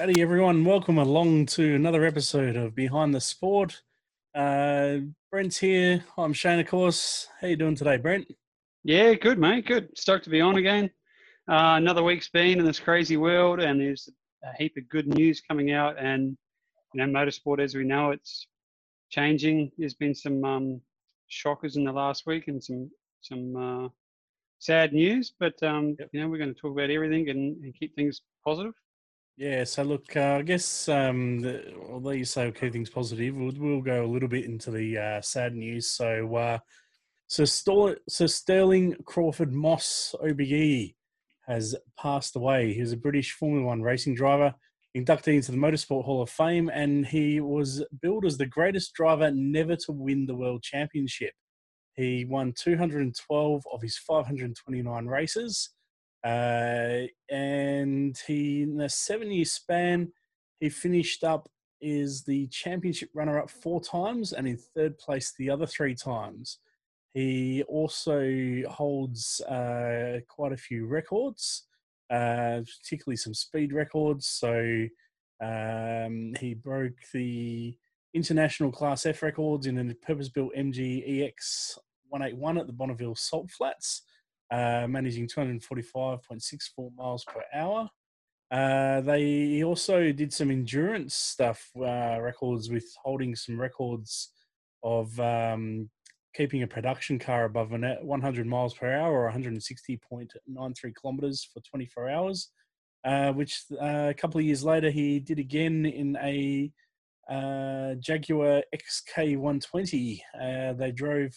Howdy, everyone. Welcome along to another episode of Behind the Sport. Uh, Brent's here. I'm Shane, of course. How you doing today, Brent? Yeah, good, mate. Good. Stoked to be on again. Uh, another week's been in this crazy world, and there's a heap of good news coming out. And you know, motorsport, as we know, it's changing. There's been some um, shockers in the last week, and some some uh, sad news. But um, Yep. you know, we're going to talk about everything and, and keep things positive. Yeah, so look, uh, I guess um, the, although you say keep things positive, we'll, we'll go a little bit into the uh, sad news. So, uh, so, Stor- so Stirling Crawford Moss OBE has passed away. He was a British Formula One racing driver, inducted into the Motorsport Hall of Fame, and he was billed as the greatest driver never to win the World Championship. He won 212 of his 529 races. Uh, and he, in a seven year span, he finished up is the championship runner up four times and in third place the other three times. He also holds uh, quite a few records, uh, particularly some speed records. So um, he broke the international Class F records in a purpose built MG EX 181 at the Bonneville Salt Flats uh, managing 245.64 miles per hour. Uh, they he also did some endurance stuff, uh, records with holding some records of um, keeping a production car above an- 100 miles per hour or 160.93 kilometers for 24 hours. Uh, which uh, a couple of years later he did again in a uh, Jaguar XK120. Uh, they drove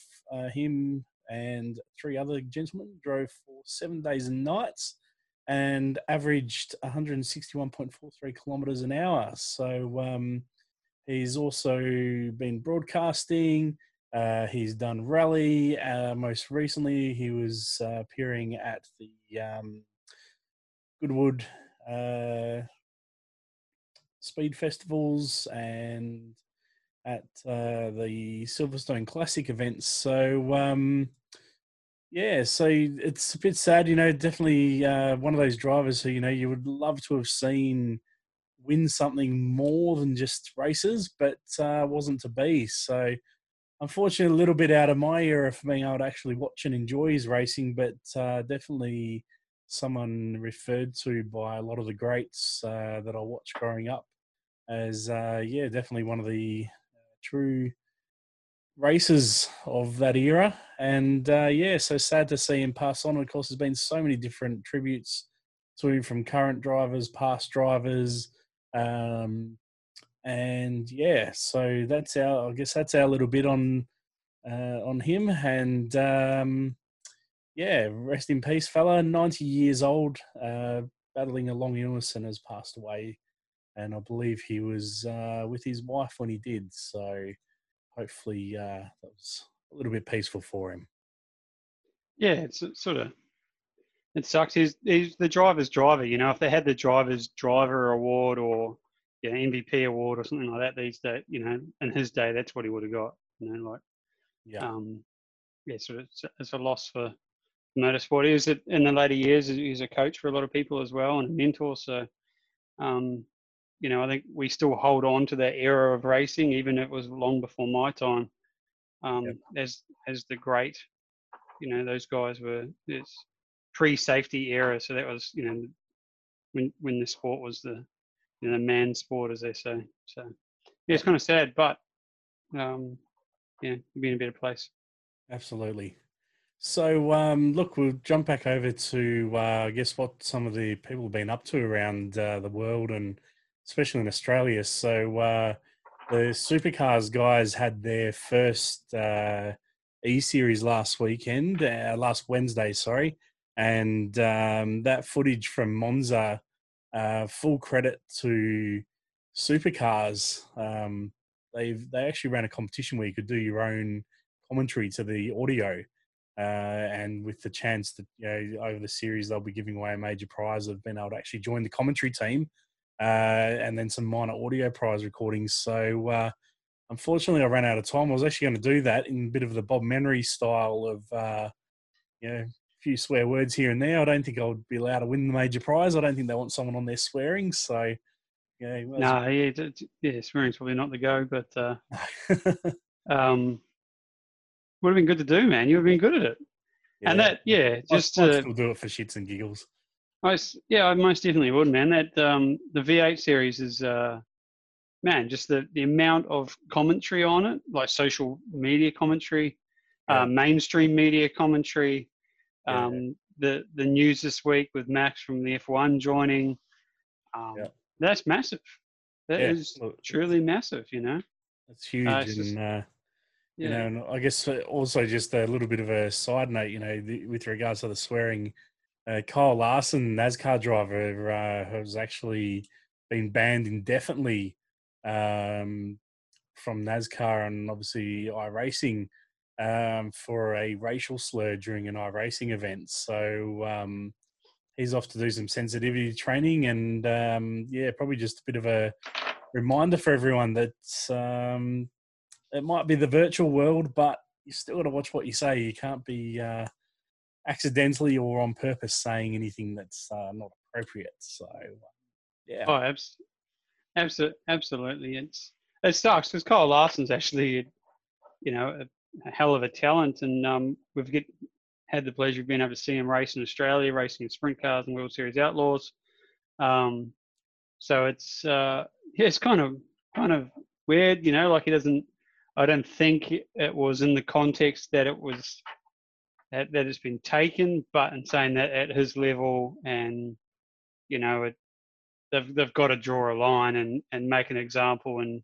him and three other gentlemen drove for seven days and nights and averaged 161.43 kilometers an hour. So um, he's also been broadcasting. Uh, he's done rally. Uh, most recently, he was uh, appearing at the um, Goodwood uh, speed festivals and at uh, the Silverstone Classic events. So, um, yeah, so it's a bit sad, you know, definitely uh, one of those drivers who, you know, you would love to have seen win something more than just races, but uh, wasn't to be. So, unfortunately, a little bit out of my era for being able to actually watch and enjoy his racing, but uh, definitely someone referred to by a lot of the greats uh, that I watched growing up as, uh, yeah, definitely one of the true races of that era. And uh, yeah, so sad to see him pass on. Of course, there's been so many different tributes to him from current drivers, past drivers. Um, and yeah, so that's our, I guess that's our little bit on uh, on him. And um, yeah, rest in peace, fella. 90 years old, uh, battling a long illness and has passed away. And I believe he was uh, with his wife when he did. So hopefully uh, that was a little bit peaceful for him. Yeah, it's sort of. It sucks. He's, he's the driver's driver. You know, if they had the driver's driver award or yeah, MVP award or something like that these days, you know, in his day, that's what he would have got. You know, like Yeah, um, yeah, so it's, it's a loss for motorsport. He was in the later years. He was a coach for a lot of people as well and a mentor. So, um, you know, I think we still hold on to that era of racing, even if it was long before my time. Um, Yep. As as the great, you know, those guys were it's pre-safety era. So that was, you know, when when the sport was the you know the man sport, as they say. So yeah, it's kind of sad, but um, yeah, be in a better place. absolutely. So um, look, we'll jump back over to uh, I guess what some of the people have been up to around uh, the world and especially in Australia. So uh, the supercars guys had their first uh, E series last weekend, uh, last Wednesday, sorry, and um, that footage from Monza, uh, full credit to supercars. Um, they've they actually ran a competition where you could do your own commentary to the audio. Uh, and with the chance that you know over the series they'll be giving away a major prize of being able to actually join the commentary team, uh, and then some minor audio prize recordings. So uh, unfortunately, I ran out of time. I was actually going to do that in a bit of the Bob Menery style of uh, you know a few swear words here and there. I don't think I would be allowed to win the major prize. I don't think they want someone on there swearing. So Yeah, No, nah, yeah, yeah, swearing's probably not the go, but uh, um, would have been good to do, man. You would have been good at it. Yeah. And that, yeah, just I'd, I'd still do it for shits and giggles. I, yeah, I most definitely would, man. That um, the V8 series is, uh, man, just the the amount of commentary on it, like social media commentary, uh, yeah. uh, mainstream media commentary, um, yeah. the the news this week with Max from the F1 joining. Um, yeah. That's massive. That is truly massive. You know, that's huge, uh, and just, uh, you know, and I guess uh, also just a little bit of a side note, you know, the, with regards to the swearing uh, Kyle Larson, NASCAR driver, uh, has actually been banned indefinitely um, from NASCAR and obviously iRacing um, for a racial slur during an iRacing event. So um, he's off to do some sensitivity training, and um, yeah, probably just a bit of a reminder for everyone that um, it might be the virtual world, but you still got to watch what you say. You can't be uh, accidentally or on purpose saying anything that's uh, not appropriate. So, yeah. Oh, abs- absolutely, absolutely. It's it sucks because Kyle Larson's actually, you know, a, a hell of a talent, and um, we've get, had the pleasure of being able to see him race in Australia, racing in sprint cars and World Series Outlaws. Um, so it's uh, yeah, it's kind of kind of weird, you know, like he doesn't. I don't think it was in the context that it was that, that has been taken, but in saying that at his level and you know it, they've they've got to draw a line and and make an example and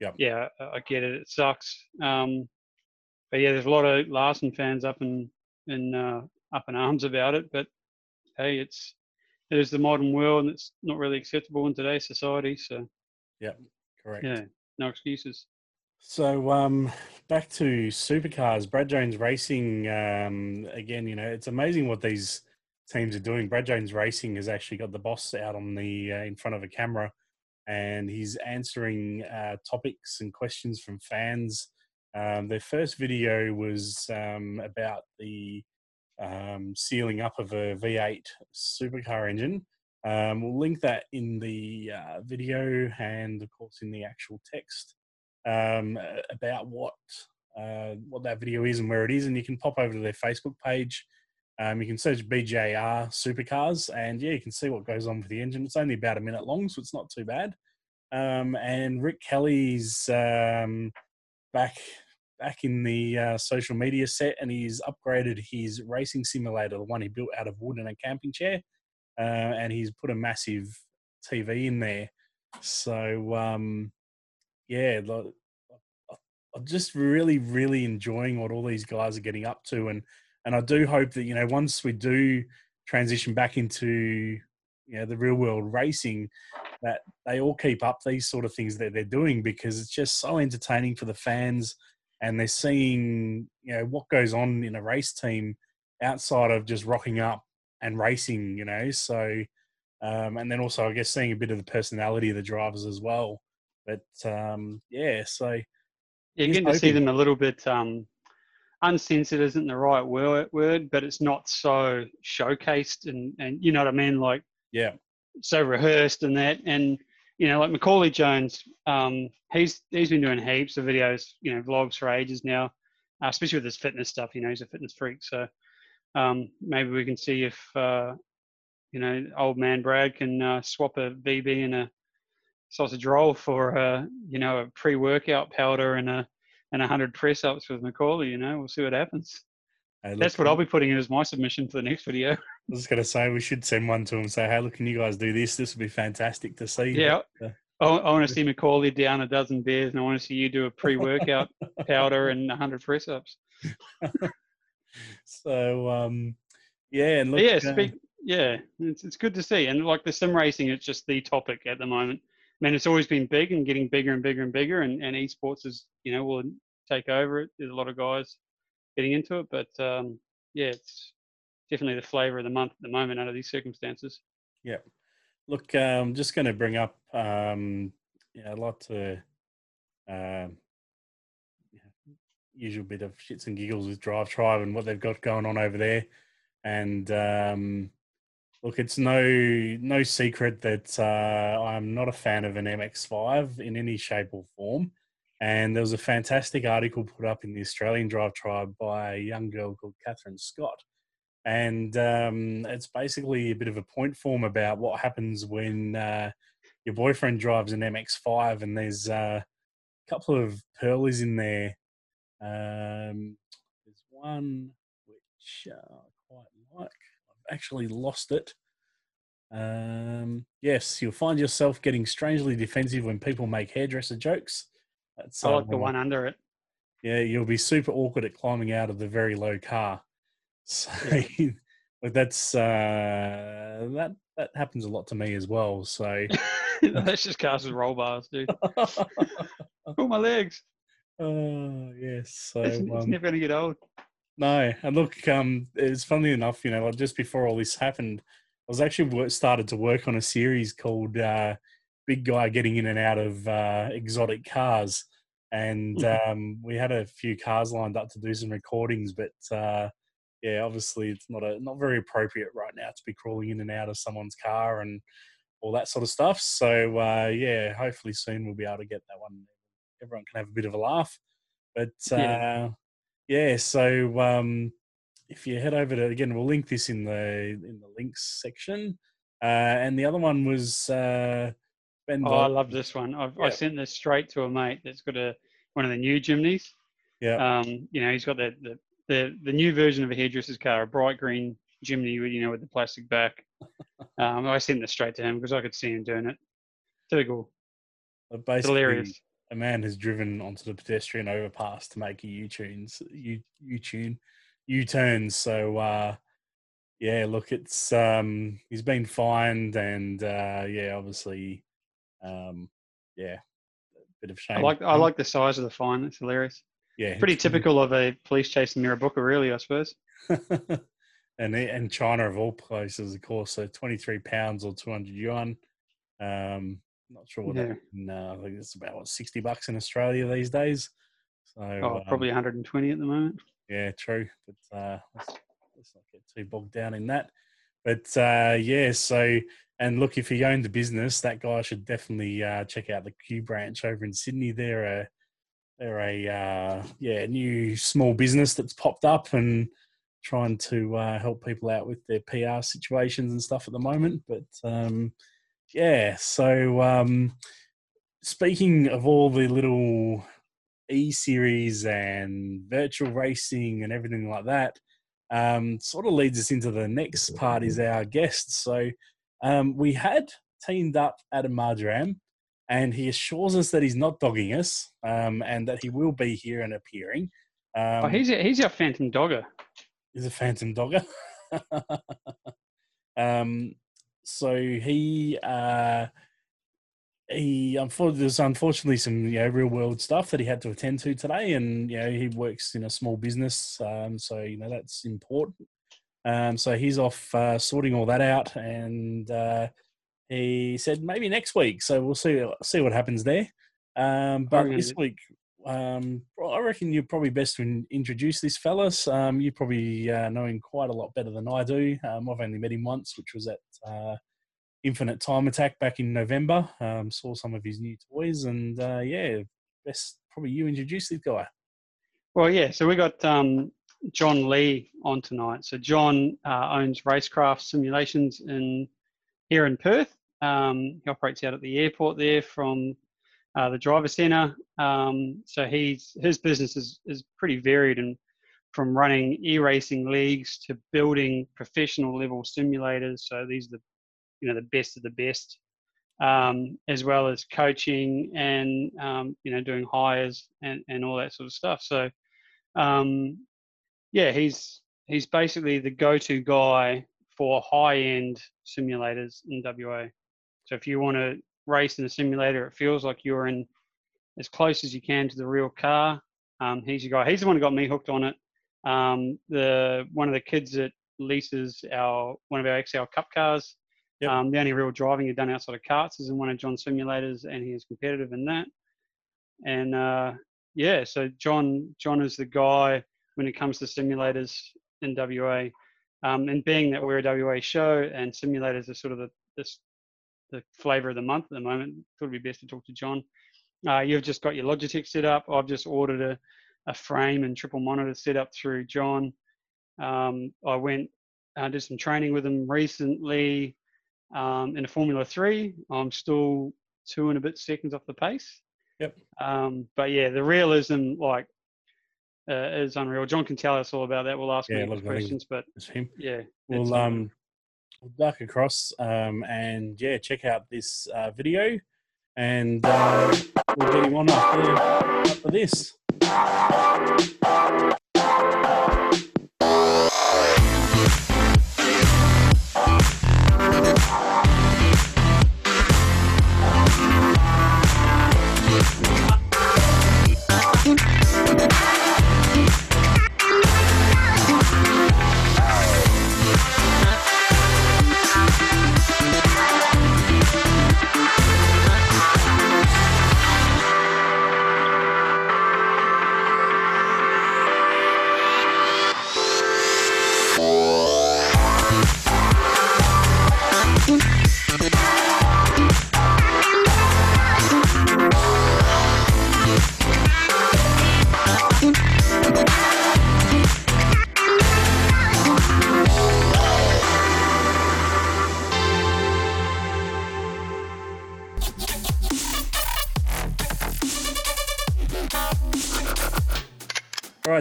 yep. yeah, I get it. It sucks. Um, but yeah, there's a lot of Larson fans up in in uh, up in arms about it. But hey, it's it is the modern world, and it's not really acceptable in today's society. So yeah, correct. Yeah, no excuses. So um, back to supercars, Brad Jones Racing. Um, again, you know, it's amazing what these teams are doing. Brad Jones Racing has actually got the boss out on the uh, in front of a camera, and he's answering uh, topics and questions from fans. Um, their first video was um, about the um, sealing up of a V8 supercar engine. Um, we'll link that in the uh, video and, of course, in the actual text um, about what uh, what that video is and where it is, and you can pop over to their Facebook page. Um, you can search BJR Supercars, and yeah, you can see what goes on with the engine. It's only about a minute long, so it's not too bad. Um, and Rick Kelly's um, back back in the uh, social media set, and he's upgraded his racing simulator, the one he built out of wood and a camping chair, uh, and he's put a massive TV in there. So um, yeah, like, I'm just really, really enjoying what all these guys are getting up to, and and I do hope that you know once we do transition back into you know the real world racing, that they all keep up these sort of things that they're doing because it's just so entertaining for the fans, and they're seeing you know what goes on in a race team outside of just rocking up and racing, you know. So, um, and then also I guess seeing a bit of the personality of the drivers as well. But um, yeah, so yeah, getting to see them a little bit um, uncensored isn't the right word, word, but it's not so showcased and and you know what I mean, like yeah, so rehearsed and that and you know like Macauley Jones, um, he's he's been doing heaps of videos, you know, vlogs for ages now, uh, especially with his fitness stuff. You know, he's a fitness freak, so um, maybe we can see if uh, you know old man Brad can uh, swap a VB and a sausage roll for uh, you know a pre-workout powder and a and hundred press ups with Macauley. You know, we'll see what happens. Hey, That's what I'll be putting in as my submission for the next video. I was going to say we should send one to him and say, "Hey, look, can you guys do this? This would be fantastic to see." Yeah. But, uh, I, want to see Macauley down a dozen beers, and I want to see you do a pre-workout powder and hundred press ups. so, um, yeah, and look, yeah, speak, uh, yeah, it's it's good to see, and like the sim racing, it's just the topic at the moment man, it's always been big and getting bigger and bigger and bigger, and, and esports is, you know, will take over it. There's a lot of guys getting into it, but um, yeah, it's definitely the flavour of the month at the moment under these circumstances. Yeah. Look, I'm um, just going to bring up, um, yeah, I'd like to, uh, usual bit of shits and giggles with Drive Tribe and what they've got going on over there. And um, look, it's no no secret that uh, I'm not a fan of an MX5 in any shape or form. And there was a fantastic article put up in the Australian Drive Tribe by a young girl called Catherine Scott. And um, it's basically a bit of a point form about what happens when uh, your boyfriend drives an MX5 and there's uh, a couple of pearlies in there. Um, there's one which uh, I quite like. Actually lost it. Um, yes, you'll find yourself getting strangely defensive when people make hairdresser jokes. That's I like um, the one under it. Yeah, you'll be super awkward at climbing out of the very low car. So, yeah. but that's uh, that that happens a lot to me as well. So that's just cars with roll bars, dude. Pull my legs. Oh yes, so it's, it's um, never gonna get old. No, and look, um, it's funny enough, you know, like just before all this happened, I was actually started to work on a series called uh, "Big Guy Getting In and Out of uh, Exotic Cars," and mm-hmm. um, we had a few cars lined up to do some recordings, but uh, yeah, obviously it's not a not very appropriate right now to be crawling in and out of someone's car and all that sort of stuff. So uh, yeah, hopefully soon we'll be able to get that one. Everyone can have a bit of a laugh. But yeah, uh, yeah so um, if you head over to again, we'll link this in the in the links section. Uh, and the other one was uh, Ben. Oh, I love this one. I've, yeah. I sent this straight to a mate that's got a one of the new Jimnys. Yeah. Um, you know, he's got the, the the the new version of a hairdresser's car, a bright green Jimny, you know, with the plastic back. Um, I sent this straight to him because I could see him doing it. Typical. Basically, Hilarious. A man has driven onto the pedestrian overpass to make a U-turns, U U-tune, U-turns. So uh, yeah, look, it's um, he's been fined, and uh, yeah, obviously, um, yeah, a bit of shame. I like I like the size of the fine. It's hilarious. Yeah, pretty typical of a police chase in Mirrabooka, really, I suppose. and and China of all places, of course. So twenty three pounds or two hundred yuan. Um, not sure what yeah. that. Uh, I think it's about what sixty bucks in Australia these days. So oh, um, probably one hundred and twenty at the moment. Yeah, true. But uh, let's, let's not get too bogged down in that. But uh, yeah, so and look, if he owned the business, that guy should definitely uh, check out the Q branch over in Sydney. They're a they're a uh, yeah new small business that's popped up and trying to uh, help people out with their PR situations and stuff at the moment. But um, yeah, so um, speaking of all the little e series and virtual racing and everything like that, um, sort of leads us into the next part is our guests. So um, we had teamed up Adam Marjoram. And he assures us that he's not dogging us, um, and that he will be here and appearing. Um, oh, he's a, he's our phantom dogger He's a phantom dogger. um, so he uh, he unfortunately there's unfortunately some you know real world stuff that he had to attend to today, and you know he works in a small business, um, so you know that's important. Um, so he's off uh, sorting all that out, and uh, he said maybe next week. So we'll see see what happens there. Um, but this week um, I reckon you're probably best to introduce this fellas. Um, you probably uh, know him quite a lot better than I do. Um, I've only met him once, which was at uh, Infinite Time Attack back in November. Um, saw some of his new toys, and uh, yeah, best probably you introduce this guy. Well, yeah. So we got um, John Lee on tonight. So John uh, owns Racecraft Simulations in here in Perth. Um, he operates out at the airport there from uh, the driver center. Um, so he's his business is is pretty varied and from running e-racing leagues to building professional level simulators. So these are the you know the best of the best, um, as well as coaching and um, you know doing hires and and all that sort of stuff. So um, yeah, he's he's basically the go-to guy for high-end simulators in WA. So if you want to race in a simulator, it feels like you're in as close as you can to the real car. Um, he's your guy. He's the one who got me hooked on it. Um, the one of the kids that leases our one of our Excel Cup cars. Yep. Um, the only real driving he's done outside of karts is in one of John's simulators, and he is competitive in that. And uh, yeah, so John John is the guy when it comes to simulators in WA. Um, and being that we're a WA show and simulators are sort of the this the flavour of the month at the moment, thought it'd be best to talk to John. Uh, you've just got your Logitech set up. I've just ordered a, a frame and triple monitor set up through John. Um, I went uh, did some training with him recently um, in a Formula Three. I'm still two and a bit seconds off the pace. Yep. Um, but yeah, the realism like uh, is unreal. John can tell us all about that. We'll ask Yeah, him look, I think questions, but It's him. yeah, We'll um we'll duck across um and yeah, check out this uh, video and uh, we'll get him on after this.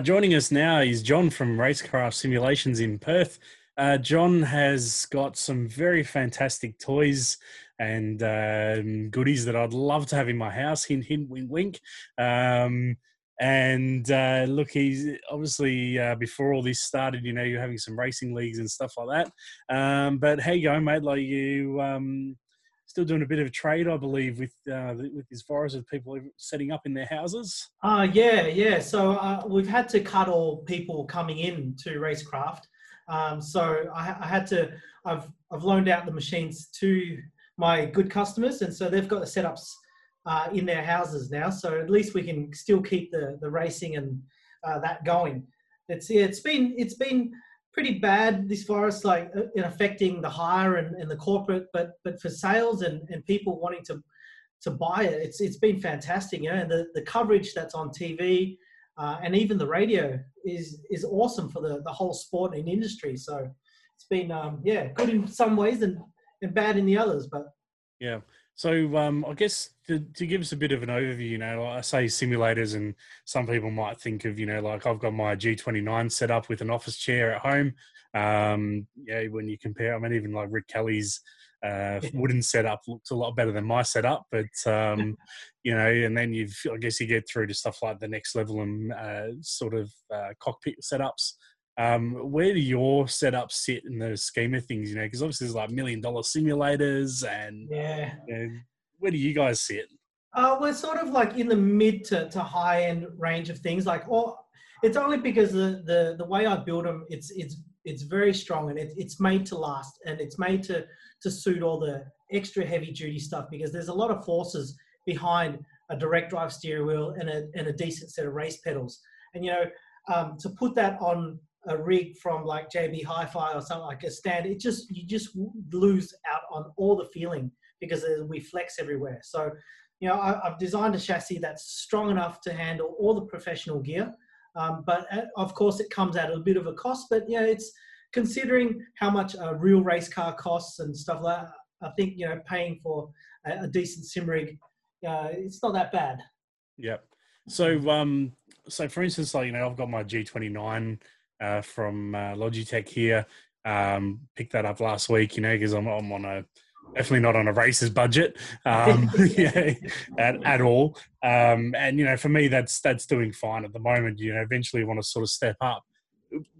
Joining us now is John from Racecraft Simulations in Perth. Uh, John has got some very fantastic toys and um, goodies that I'd love to have in my house. Hint, hint, wink, wink. Um, and uh, look, he's obviously uh, before all this started, you know, you're having some racing leagues and stuff like that. Um, but how you going, mate? Like you um, still doing a bit of trade, I believe, with uh, with this virus with people setting up in their houses. Uh, yeah, yeah. So uh, we've had to cut all people coming in to Racecraft. Um, so I, I had to, I've, I've loaned out the machines to my good customers, and so they've got the setups uh, in their houses now. So at least we can still keep the, the racing and uh, that going. It's it's been it's been pretty bad this virus, like uh, in affecting the hire and, and the corporate, but but for sales and, and people wanting to to buy it, it's it's been fantastic. You know, and the, the coverage that's on TV uh, and even the radio is is awesome for the, the whole sport and industry. So it's been um, yeah good in some ways and, and bad in the others. But Yeah. So um, I guess to, to give us a bit of an overview, you know, I say simulators, and some people might think of, you know, like I've got my G29 set up with an office chair at home. Um, yeah, when you compare, I mean, even like Rick Kelly's uh, wooden setup looks a lot better than my setup, but um, you know, and then you've, I guess, you get through to stuff like the next level and uh, sort of uh, cockpit setups. Um, where do your setups sit in the scheme of things? You know, because obviously there's like million dollar simulators, and yeah, you know, where do you guys sit? Uh, we're sort of like in the mid to, to high end range of things. Like, or it's only because the, the, the way I build them, it's it's it's very strong and it, it's made to last and it's made to to suit all the extra heavy duty stuff because there's a lot of forces behind a direct drive steering wheel and a and a decent set of race pedals. And you know, um, to put that on a rig from like JB Hi-Fi or something like a stand, it just you just lose out on all the feeling because we flex everywhere. So you know, I, have designed a chassis that's strong enough to handle all the professional gear. Um, but uh, of course, it comes at a bit of a cost. But know, it's considering how much a real race car costs and stuff like. that, I think you know, paying for a, a decent sim rig, uh, it's not that bad. Yep. So, um, so for instance, like you know, I've got my G29 uh, from uh, Logitech here. Um, picked that up last week, you know, because I'm, I'm on a definitely not on a racer's budget um, yeah, at, at all um, and you know for me that's that's doing fine at the moment you know eventually want to sort of step up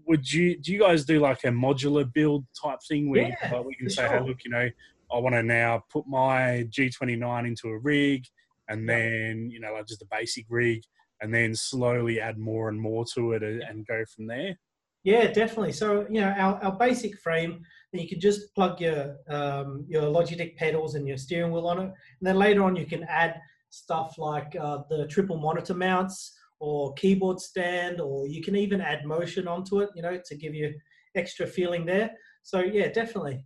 would you do you guys do like a modular build type thing where Yeah, like, we can say sure. hey look you know i want to now put my g29 into a rig and then you know like just a basic rig and then slowly add more and more to it and, and go from there Yeah, definitely. So you know, our, our basic frame, then you can just plug your um, your Logitech pedals and your steering wheel on it, and then later on you can add stuff like uh, the triple monitor mounts or keyboard stand, or you can even add motion onto it, you know, to give you extra feeling there. So yeah, definitely.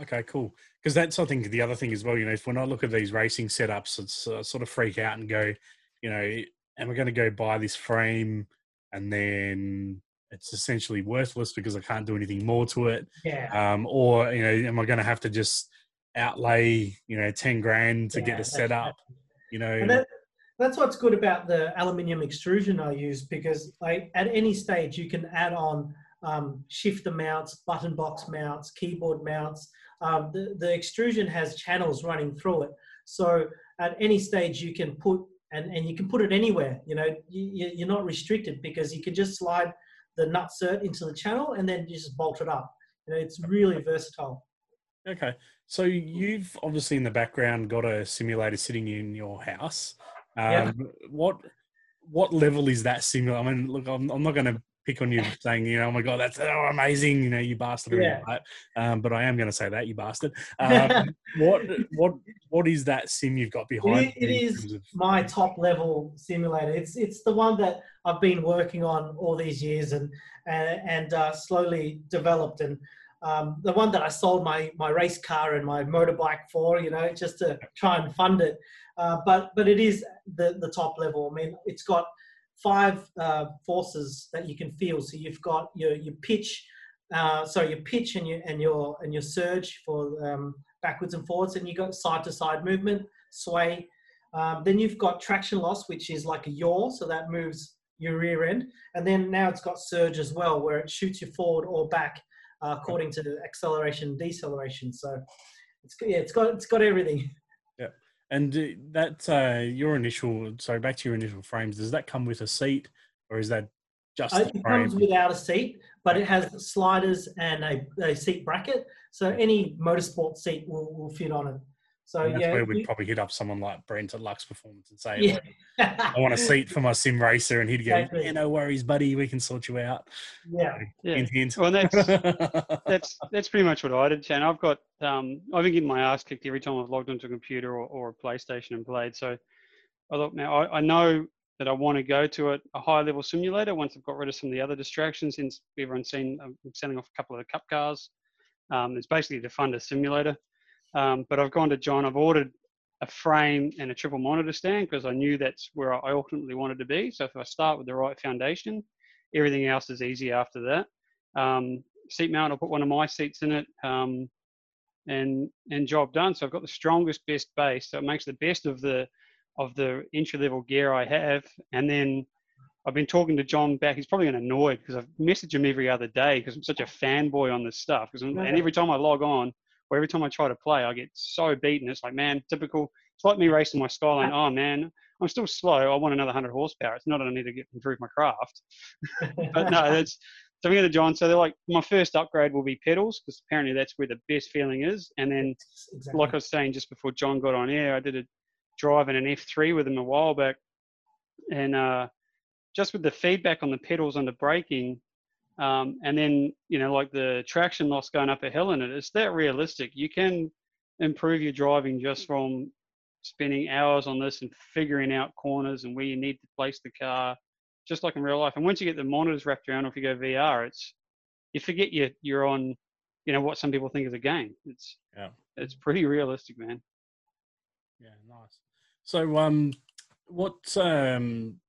Okay, cool. Because that's I think the other thing as well. You know, if when I look at these racing setups, it's uh, sort of freak out and go, you know, am I going to go buy this frame and then it's essentially worthless because I can't do anything more to it? Yeah. Um, or you know, am I going to have to just outlay you know ten grand to Yeah, get it set that's- up? You know, that, that's what's good about the aluminium extrusion I use because like at any stage you can add on um, shifter mounts, button box mounts, keyboard mounts. Um, the, the extrusion has channels running through it. So at any stage you can put, and, and you can put it anywhere, you know, you- you're not restricted because you can just slide the nut cert into the channel and then you just bolt it up. You know, it's really versatile. Okay. So you've obviously in the background got a simulator sitting in your house. Um, Yeah. What what level is that simulator? I mean, look, I'm, I'm not going to pick on you saying, you know, oh my god, that's oh, amazing, you know, you bastard. Yeah. that. Um, but I am going to say that you bastard. Um, what what what is that sim you've got behind? It- it is of- my top level simulator. It's it's the one that I've been working on all these years and and, and uh, slowly developed and um, the one that I sold my my race car and my motorbike for, you know, just to try and fund it. Uh, but but it is the the top level. I mean, it's got five uh, forces that you can feel. So you've got your your pitch, uh, so your pitch and your and your and your surge for um, backwards and forwards, and you've got side to side movement, sway. Um, then you've got traction loss, which is like a yaw, so that moves your rear end. And then now it's got surge as well, where it shoots you forward or back uh, according to the acceleration deceleration. So it's yeah, it's got it's got everything. And uh, that uh, your initial, so back to your initial frames, does that come with a seat, or is that just Uh, it comes without a seat, but it has sliders and a, a seat bracket. So any motorsport seat will, will fit on it. So And that's yeah, where we'd you- probably hit up someone like Brent at Lux Performance and say, yeah. I want a seat for my sim racer, and he'd go, Exactly. yeah, no worries, buddy, we can sort you out. yeah. Yeah. Hint, hint. Well, that's that's that's pretty much what I did, Shane. I've got um, I've been getting my ass kicked every time I've logged onto a computer or, or a PlayStation and played. So I thought now I, I know that I want to go to a, a high level simulator once I've got rid of some of the other distractions. Since everyone's seen, I'm selling off a couple of the cup cars. Um, it's basically to fund a simulator. Um, but I've gone to John. I've ordered a frame and a triple monitor stand because I knew that's where I ultimately wanted to be. So if I start with the right foundation, everything else is easy after that. Um, seat mount, I'll put one of my seats in it, um, and and job done. So I've got the strongest, best base. So it makes the best of the of the entry level gear I have. And then I've been talking to John back. He's probably annoyed because I've messaged him every other day because I'm such a fanboy on this stuff. Because and every time I log on, or every time I try to play, I get so beaten. It's like, man, typical. It's like me racing my Skyline. Oh man, I'm still slow. I want another 100 horsepower. It's not that I need to get improve my craft. but no, that's so I'm going to John. So they're like, my first upgrade will be pedals because apparently that's where the best feeling is. And then, exactly. like I was saying just before John got on air, I did a drive in an F3 with him a while back, and uh, just with the feedback on the pedals on the braking, um, and then you know like the traction loss going up a hill in it, it's that realistic. You can improve your driving just from spending hours on this and figuring out corners and where you need to place the car just like in real life. And once you get the monitors wrapped around, or if you go VR, it's you forget you you're on, you know, what some people think is a game. It's Yeah. it's pretty realistic, man. Yeah, nice. So, um, what um,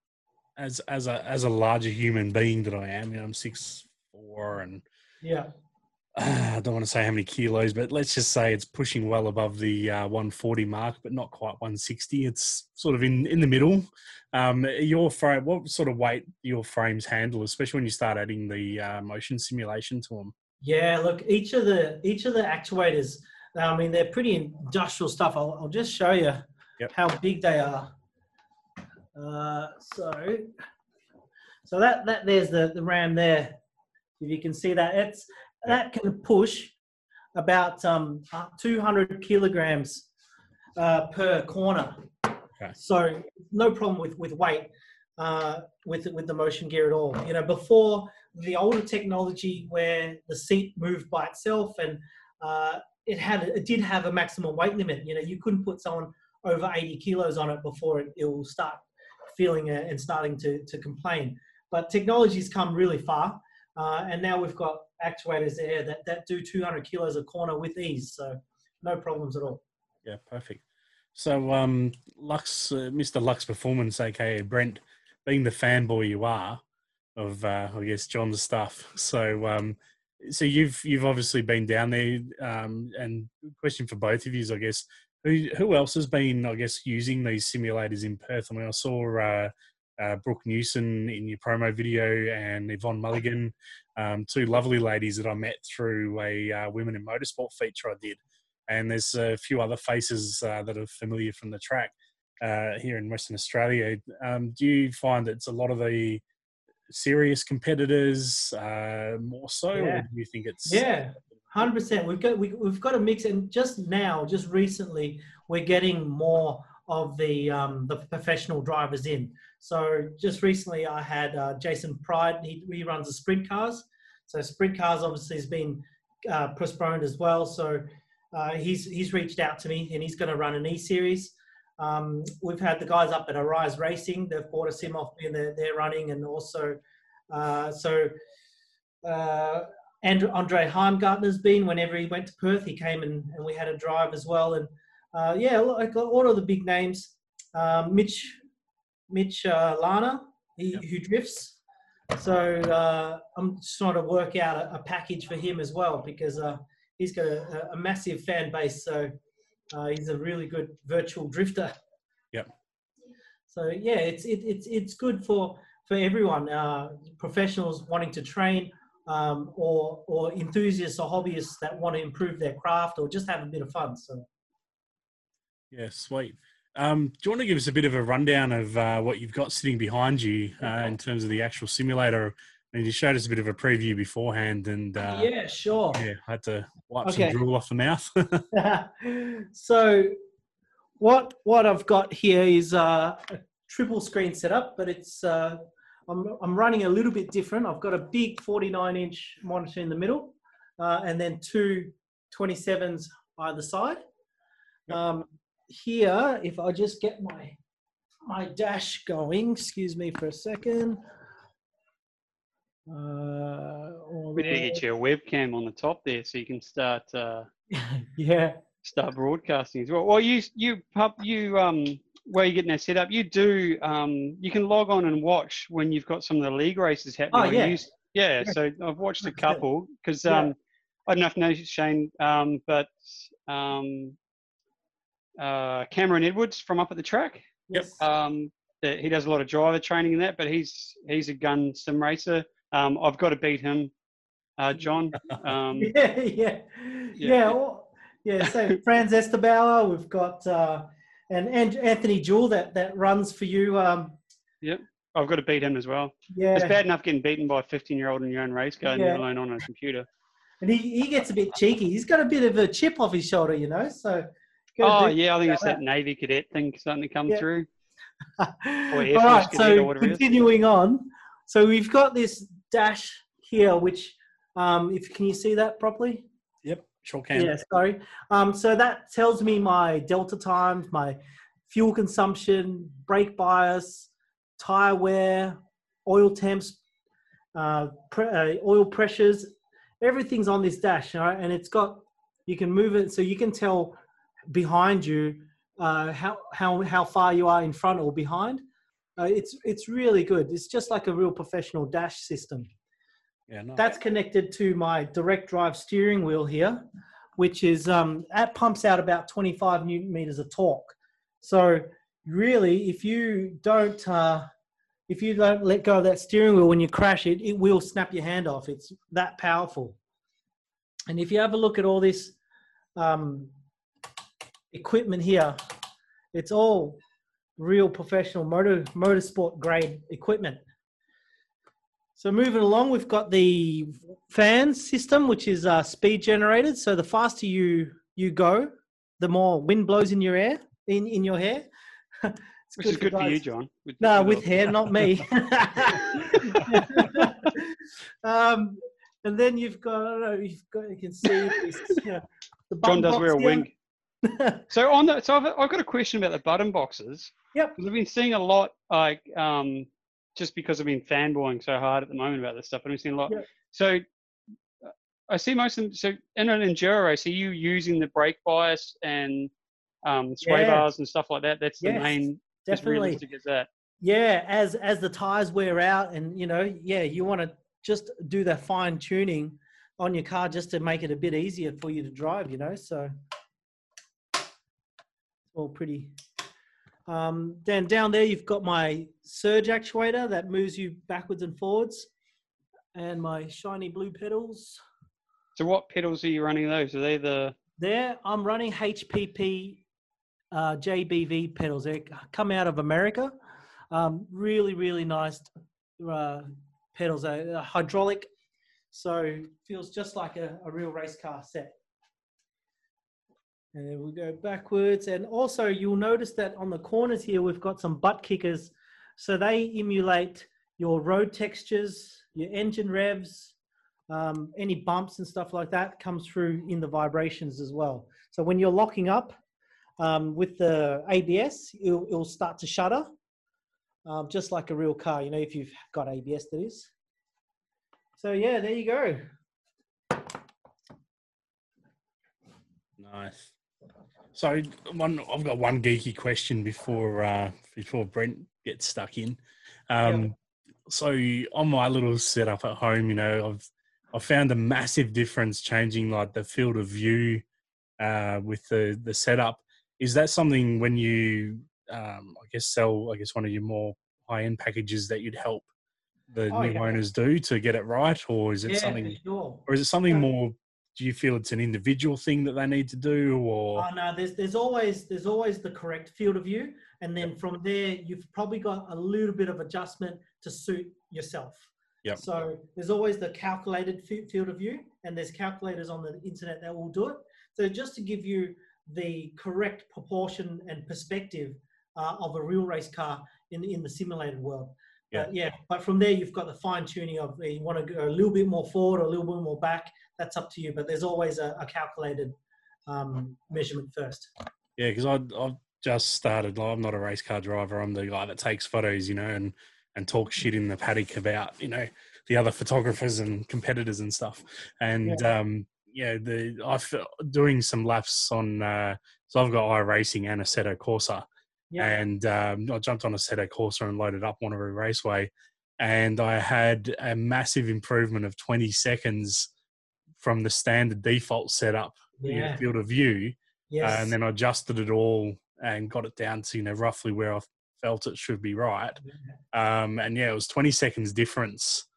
as as a as a larger human being that I am, you know, I'm six four, and yeah. uh, I don't want to say how many kilos, but let's just say it's pushing well above the uh, 140 mark, but not quite 160. It's sort of in in the middle. Um, your frame, what sort of weight your frames handle, especially when you start adding the uh, motion simulation to them? Yeah, look, each of the each of the actuators, I mean, they're pretty industrial stuff. I'll, I'll just show you Yep. how big they are. Uh, so, so that that there's the the ram there. If you can see that, it's that can push about um, uh, 200 kilograms uh, per corner. Okay. So no problem with with weight uh, with with the motion gear at all. You know, before the older technology where the seat moved by itself and uh, it had it did have a maximum weight limit. You know, you couldn't put someone over 80 kilos on it before it, it will start feeling it and starting to, to complain. But technology's come really far, uh, and now we've got actuators there that, that do 200 kilos a corner with ease, so no problems at all. Yeah, perfect. So, um, Lux, uh, Mr. Lux Performance, aka Brent, being the fanboy you are of, uh, I guess, John's stuff. So, um, so you've you've obviously been down there, um, and question for both of you is, I guess, who who else has been, I guess, using these simulators in Perth? I mean, I saw uh, uh, Brooke Newson in your promo video and Yvonne Mulligan, um, two lovely ladies that I met through a uh, Women in Motorsport feature I did. And there's a few other faces uh, that are familiar from the track uh, here in Western Australia. Um, do you find that it's a lot of the serious competitors uh, more so, Yeah. or do you think it's Yeah, hundred percent. We've got we, we've got a mix, and just now, just recently, we're getting more of the um, the professional drivers in. So just recently, I had uh, Jason Pride. He, he runs the sprint cars. So sprint cars obviously has been uh, postponed as well. So uh, he's he's reached out to me, and he's going to run an E series. Um, we've had the guys up at Arise Racing. They've bought a sim off me, and they're, they're running, and also uh, so. Andrew, Andre Heimgartner's been whenever he went to Perth, he came and, and we had a drive as well. And uh, yeah, like all of the big names. Um, Mitch, Mitch uh, Larner, he, Yep. who drifts. So uh, I'm just trying to work out a, a package for him as well because uh, he's got a, a massive fan base. So uh, he's a really good virtual drifter. Yeah. So yeah, it's it, it's it's good for for everyone. Uh, professionals wanting to train, um, or or enthusiasts or hobbyists that want to improve their craft or just have a bit of fun. So Yeah, sweet. Um, do you want to give us a bit of a rundown of uh, what you've got sitting behind you uh, in terms of the actual simulator? I mean, you showed us a bit of a preview beforehand, and uh, yeah. Sure. Yeah. I had to wipe Okay. some drool off the mouth. so what what I've got here is uh, a triple screen setup, but it's uh, I'm I'm running a little bit different. I've got a big 49 inch monitor in the middle, uh, and then two 27s either side. Um, here, if I just get my my dash going, excuse me for a second. Uh, We need to get you a webcam on the top there so you can start uh, yeah. start broadcasting as well. Well, you you pub you um where you're getting that set up, you do um you can log on and watch when you've got some of the league races happening. Oh, yeah. Yeah. Yeah. So I've watched a couple because Yeah. um I don't know if you know Shane um but um uh Cameron Edwards from up at the track Yep. Um he does a lot of driver training in that, but he's he's a gun sim racer. Um, I've got to beat him, uh, John. Um, yeah, yeah, Yeah. yeah, well, yeah. So Franz Estebauer, we've got uh, and and Anthony Jewell that that runs for you. Um, I've got to beat him as well. yeah, It's bad enough getting beaten by a 15 year old in your own race car, Yeah. let alone on a computer. and he, he gets a bit cheeky. He's got a bit of a chip off his shoulder, you know. So. Oh yeah, I think it's that Navy cadet thing starting to come Yeah. through. All right, so continuing on. So we've got this dash here, which um, if can you see that properly? Sure can. Yeah, sorry. Um, so that tells me my delta times, my fuel consumption, brake bias, tire wear, oil temps, uh, pre- uh, oil pressures. Everything's on this dash, all right? and it's got you can move it so you can tell behind you uh, how how how far you are in front or behind. Uh, it's it's really good. It's just like a real professional dash system Yeah, no. that's connected to my direct drive steering wheel here, which is um, that pumps out about 25 newton meters of torque. So really, if you don't uh, if you don't let go of that steering wheel when you crash it, it will snap your hand off. It's that powerful. And if you have a look at all this um, equipment here, it's all real professional motor motorsport grade equipment. So moving along, we've got the fan system, which is uh, speed generated. So the faster you you go, the more wind blows in your air in in your hair. It's Which is good for you, John. With- No, with hair, not me. um, and then you've got, I don't know, you've got, you can see this, you know, the John does wear a here. wing. So on the so I've, I've got a question about the button boxes. Yep. Because I've been seeing a lot like um just because I've been fanboying so hard at the moment about this stuff, and I've seen a lot. Yep. So uh, I see most of them. So in an enduro race, are you using the brake bias and um, sway Yeah. bars and stuff like that? That's the Yes, main. As Definitely. realistic as that. Yeah, as as the tires wear out, and you know, yeah, you want to just do that fine tuning on your car just to make it a bit easier for you to drive. You know, so it's all pretty. Um, then down there, you've got my surge actuator that moves you backwards and forwards, and my shiny blue pedals. So what pedals are you running those? Are they the There, I'm running HPP uh, JBV pedals. They come out of America. Um, really, really nice uh, pedals. Uh, hydraulic, so feels just like a, a real race car set. And then we'll go backwards. And also, you'll notice that on the corners here, we've got some butt kickers. So they emulate your road textures, your engine revs, um, any bumps and stuff like that comes through in the vibrations as well. So when you're locking up um, with the ABS, it'll, it'll start to shudder, um, just like a real car. You know, if you've got ABS, that is. So yeah, there you go. Nice. So one, I've got one geeky question before uh, before Brent gets stuck in. Um, So on my little setup at home, you know, I've I've found a massive difference changing like the field of view uh, with the the setup. Is that something when you, um, I guess, sell I guess one of your more high end packages that you'd help the Oh, new yeah. owners do to get it right, or is it yeah, something, sure. or is it something Yeah. more? Do you feel it's an individual thing that they need to do, or Oh no, there's there's always there's always the correct field of view, and then from there you've probably got a little bit of adjustment to suit yourself. yeah So there's always the calculated fi- field of view, and there's calculators on the internet that will do it. So just to give you the correct proportion and perspective uh, of a real race car in in the simulated world. Yeah. But yeah, but from there you've got the fine tuning of you want to go a little bit more forward or a little bit more back. That's up to you. But there's always a, a calculated um, measurement first. Yeah, because I've just started. like, I'm not a race car driver. I'm the guy that takes photos, you know, and and talks shit in the paddock about you know the other photographers and competitors and stuff. And um, yeah, the I've doing some laps on. Uh, so I've got iRacing and Assetto Corsa, Yeah. and um, I jumped on a Assetto Corsa and loaded up Wanneroo Raceway, and I had a massive improvement of 20 seconds from the standard default setup, you know, field of view Yes. uh, and then I adjusted it all and got it down to you know roughly where I felt it should be right. Um, and yeah, it was 20 seconds difference,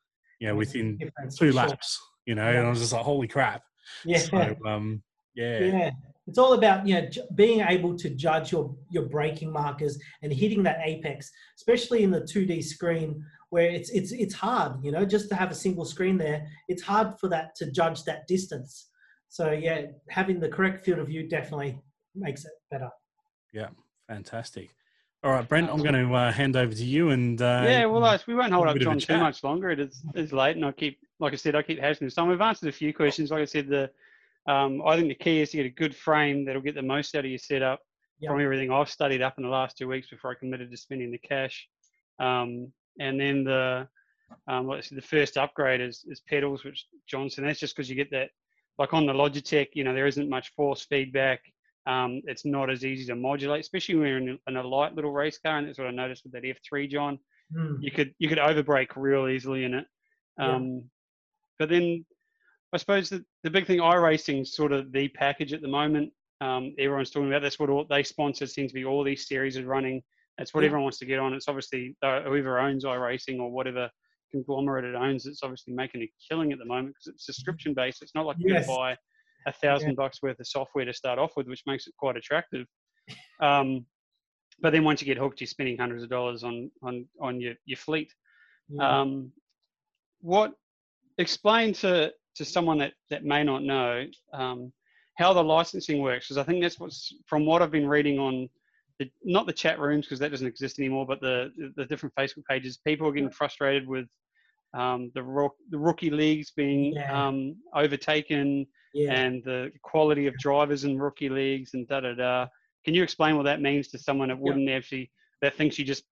you know, within two for sure. laps. You know, and I was just like, holy crap! Yeah. So um, yeah, yeah. It's all about you know being able to judge your your braking markers and hitting that apex, especially in the 2D screen where it's it's it's hard. You know, just to have a single screen there, it's hard for that to judge that distance. So yeah, having the correct field of view definitely makes it better. Yeah, fantastic. All right, Brent, I'm going to uh, hand over to you and uh, yeah, well, we won't hold up bit of a John too much longer. It is it's late, and I keep, like I said, I keep hashing this. So we've answered a few questions. Like I said, the um, I think the key is to get a good frame that'll get the most out of your setup Yeah. from everything I've studied up in the last two weeks before I committed to spending the cash. Um, and then the um, I the first upgrade is, is pedals, which Johnson. That's just because you get that, like on the Logitech, you know, there isn't much force feedback. Um, it's not as easy to modulate, especially when you're in a, in a light little race car. And that's what I noticed with that F3, John Hmm. you could you could overbrake real easily in it. Yeah. Um, But then I suppose the, the big thing iRacing sort of the package at the moment. Um, everyone's talking about that's what all, they sponsor seems to be all these series are running. That's what Yeah. everyone wants to get on. It's obviously whoever owns iRacing or whatever conglomerate it owns. It's obviously making a killing at the moment because it's subscription based. It's not like you Yes. can buy a thousand bucks worth of software to start off with, which makes it quite attractive. Um, but then once you get hooked, you're spending hundreds of dollars on on on your your fleet. Yeah. Um, what explain to to someone that that may not know um, how the licensing works because I think that's what's from what I've been reading on the not the chat rooms because that doesn't exist anymore, but the the different Facebook pages. People are getting frustrated with um, the rook, the rookie leagues being Yeah. um, overtaken, Yeah. and the quality of drivers in rookie leagues and da da da. Can you explain what that means to someone that wouldn't actually that thinks you just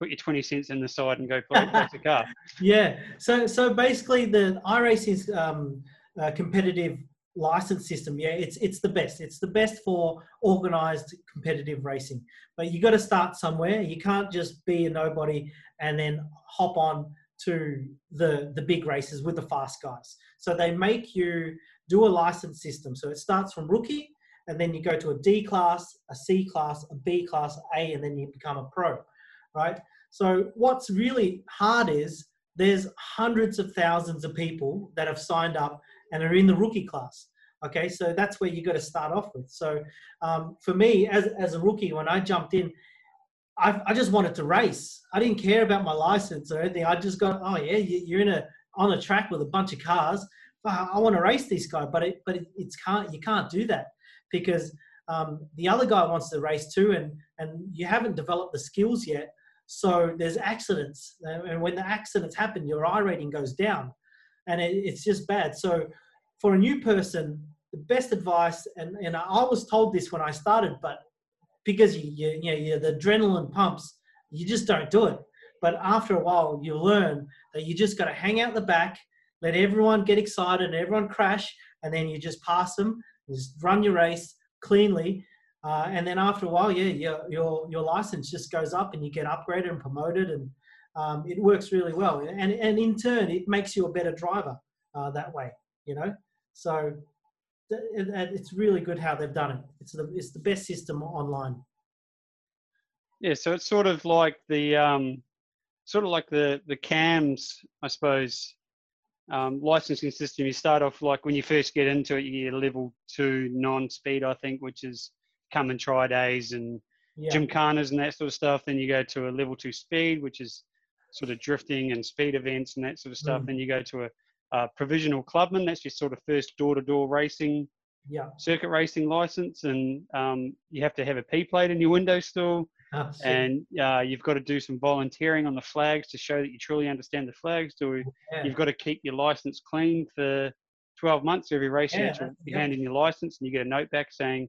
put your twenty cents in the side and go play a car? Yeah. So so basically, the iRacing's um, uh, competitive license system, yeah, it's it's the best. It's the best for organized competitive racing. But you got to start somewhere. You can't just be a nobody and then hop on to the the big races with the fast guys. So they make you do a license system. So it starts from rookie, and then you go to a D class, a C class, a B class, A, and then you become a pro, right? So what's really hard is there's hundreds of thousands of people that have signed up and are in the rookie class. Okay, so that's where you got to start off with. So um, for me, as as a rookie, when I jumped in, I, I just wanted to race. I didn't care about my license or anything. I just got, oh yeah, you- you're in a on a track with a bunch of cars. I I want to race this guy, but it but it, it's can't you can't do that because um, the other guy wants to race too, and and you haven't developed the skills yet. So there's accidents, and when the accidents happen, your iRating goes down, and it, it's just bad. So for a new person, the best advice, and and I was told this when I started, but because you you, you know you, the adrenaline pumps, you just don't do it. But after a while, you learn that you just got to hang out the back, let everyone get excited, and everyone crash, and then you just pass them, just run your race cleanly, uh, and then after a while, yeah, your your your license just goes up, and you get upgraded and promoted, and um, it works really well. And and in turn, it makes you a better driver uh, that way. You know, so th- it- it- it's really good how they've done it. It's the it's the best system online. Yeah, so it's sort of like the um, sort of like the the CAMS, I suppose, um, licensing system. You start off like when you first get into it, you get a level two non-speed, I think, which is come and try days and Yeah, gymkhanas and that sort of stuff. Then you go to a level two speed, which is sort of drifting and speed events and that sort of stuff. Mm. Then you go to a, a provisional clubman. That's your sort of first door-to-door racing yeah. circuit racing license, and um, you have to have a P plate in your window still so- and uh, you've got to do some volunteering on the flags to show that you truly understand the flags. Do yeah. you've got to keep your license clean for 12 months every race. you Yeah, have to that's- be yeah. your license, and you get a note back saying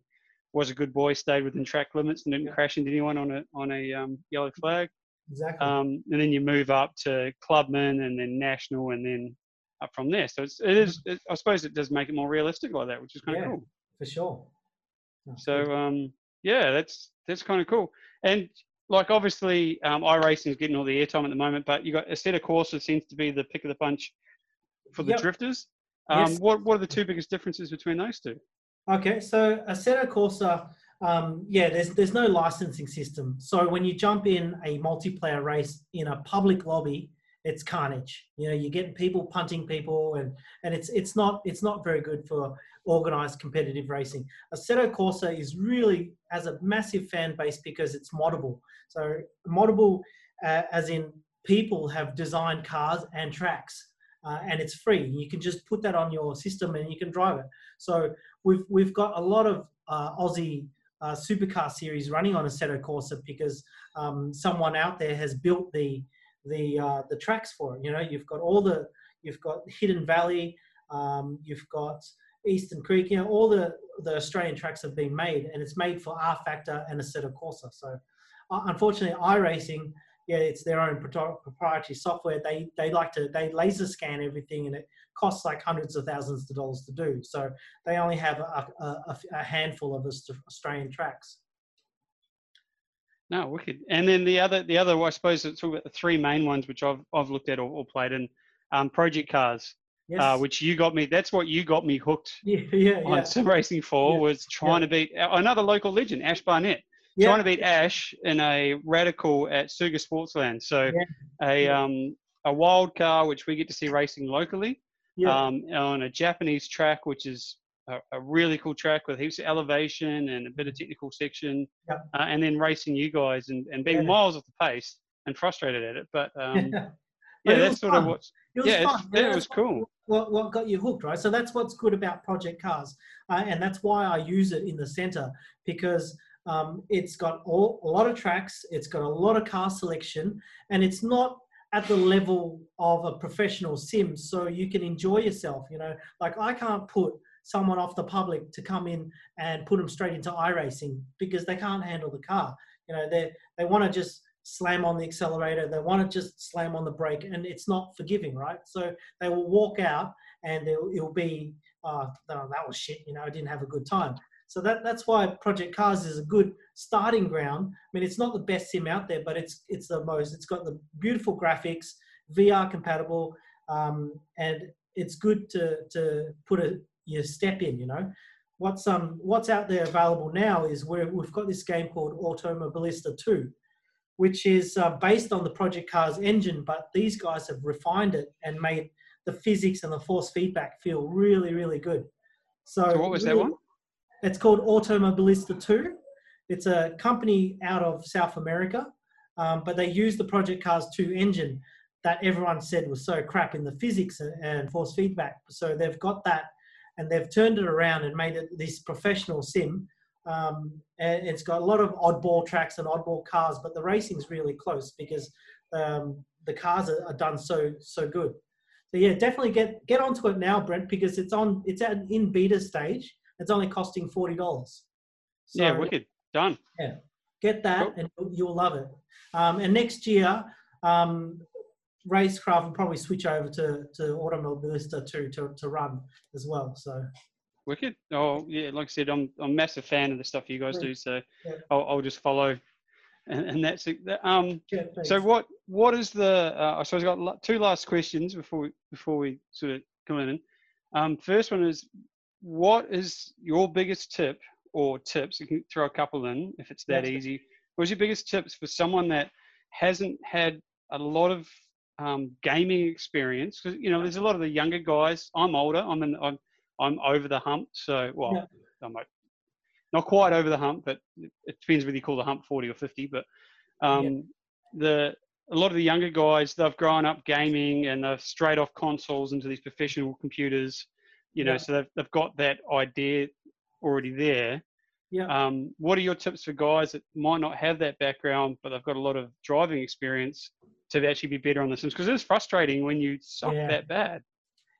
was a good boy, stayed within track limits, and didn't Yeah. crash into anyone on a on a um, yellow flag. Exactly. Um, and then you move up to clubman, and then national, and then up from there. So it's, it is. It, I suppose it does make it more realistic like that, which is kind of Yeah. cool. for sure. That's So good. um, yeah, that's that's kind of cool. And like obviously, um, iRacing is getting all the airtime at the moment, but you got Assetto Corsa seems to be the pick of the bunch for the Yep. drifters. Um, Yes. What what are the two biggest differences between those two? Okay, so Assetto Corsa, um, yeah, there's there's no licensing system. So when you jump in a multiplayer race in a public lobby, it's carnage. You know, you're getting people punting people, and and it's it's not it's not very good for organized competitive racing. Assetto Corsa is really has a massive fan base because it's moddable. So moddable, uh, as in people have designed cars and tracks, uh, and it's free. You can just put that on your system and you can drive it. So we've we've got a lot of uh, Aussie uh, supercar series running on a Assetto Corsa because um, someone out there has built the the uh, the tracks for it. You know, you've got all the you've got Hidden Valley, um, you've got Eastern Creek. You know, all the the Australian tracks have been made, and it's made for rFactor and a Assetto Corsa. So, uh, unfortunately, iRacing. Yeah, it's their own proprietary software. They they like to they laser scan everything, and it costs like hundreds of thousands of dollars to do. So they only have a, a, a- handful of Australian tracks. No, wicked. And then the other the other I suppose it's the three main ones which I've I've looked at or, or played in. Um, project cars, Yes. uh, which you got me. That's what you got me hooked yeah, yeah, on yeah. sim racing for Yeah. was trying to beat another local legend, Ash Barnett. Yeah. trying to beat Ash in a radical at Sugo Sportsland. So Yeah. a um a wild car which we get to see racing locally yeah. um, on a Japanese track, which is a, a really cool track with heaps of elevation and a bit of technical section, Yeah. uh, and then racing you guys and, and being Yeah. miles off the pace and frustrated at it. But um, yeah, it that's sort of what's It was yeah, fun. yeah, it was what- cool. What, what got you hooked, right? So that's what's good about Project Cars, uh, and that's why I use it in the center because um, it's got all, a lot of tracks, it's got a lot of car selection, and it's not at the level of a professional sim so you can enjoy yourself you know like i can't put someone off the public to come in and put them straight into iRacing because they can't handle the car. You know, they they want to just slam on the accelerator, they want to just slam on the brake, and it's not forgiving, right? So they will walk out and it'll, it'll be, oh, that was shit. You know, I didn't have a good time. So that, that's why Project Cars is a good starting ground. I mean, it's not the best sim out there, but it's it's the most. It's got the beautiful graphics, VR compatible, um, and it's good to to put a you step in. You know, what's um what's out there available now is where we've got this game called Automobilista Two, which is uh, based on the Project Cars engine, but these guys have refined it and made the physics and the force feedback feel really really good. So, so what was really, that one? It's called Automobilista Two. It's a company out of South America, um, but they use the Project Cars 2 engine that everyone said was so crap in the physics and force feedback. So they've got that and they've turned it around and made it this professional sim. Um, and it's got a lot of oddball tracks and oddball cars, but the racing's really close because um, the cars are, are, done so so good. So yeah, definitely get get onto it now, Brent, because it's on it's at in beta stage. It's only costing forty dollars. So, yeah, wicked done. Yeah, get that cool. and you'll, you'll love it. Um, and next year, um, Racecraft will probably switch over to to Automobilista Two to to run as well. So wicked. Oh yeah, like I said, I'm I'm a massive fan of the stuff you guys do. So yeah. I'll, I'll just follow. And, and that's it. Um, yeah, so what what is the? Uh, I suppose I got two last questions before we before we sort of come in. Um, first one is, what is your biggest tip or tips? You can throw a couple in if it's that easy. What's your biggest tips for someone that hasn't had a lot of um, gaming experience because you know there's a lot of the younger guys. I'm older. I'm in, I'm I'm over the hump. So well, yeah. I'm like, not quite over the hump, but it depends whether you call the hump 40 or 50. But um, yeah. the a lot of the younger guys they've grown up gaming and they're straight off consoles into these professional computers. You know, yeah. so they've they've got that idea already there. Yeah. Um, what are your tips for guys that might not have that background, but they've got a lot of driving experience to actually be better on the Sims because it's frustrating when you suck yeah. that bad.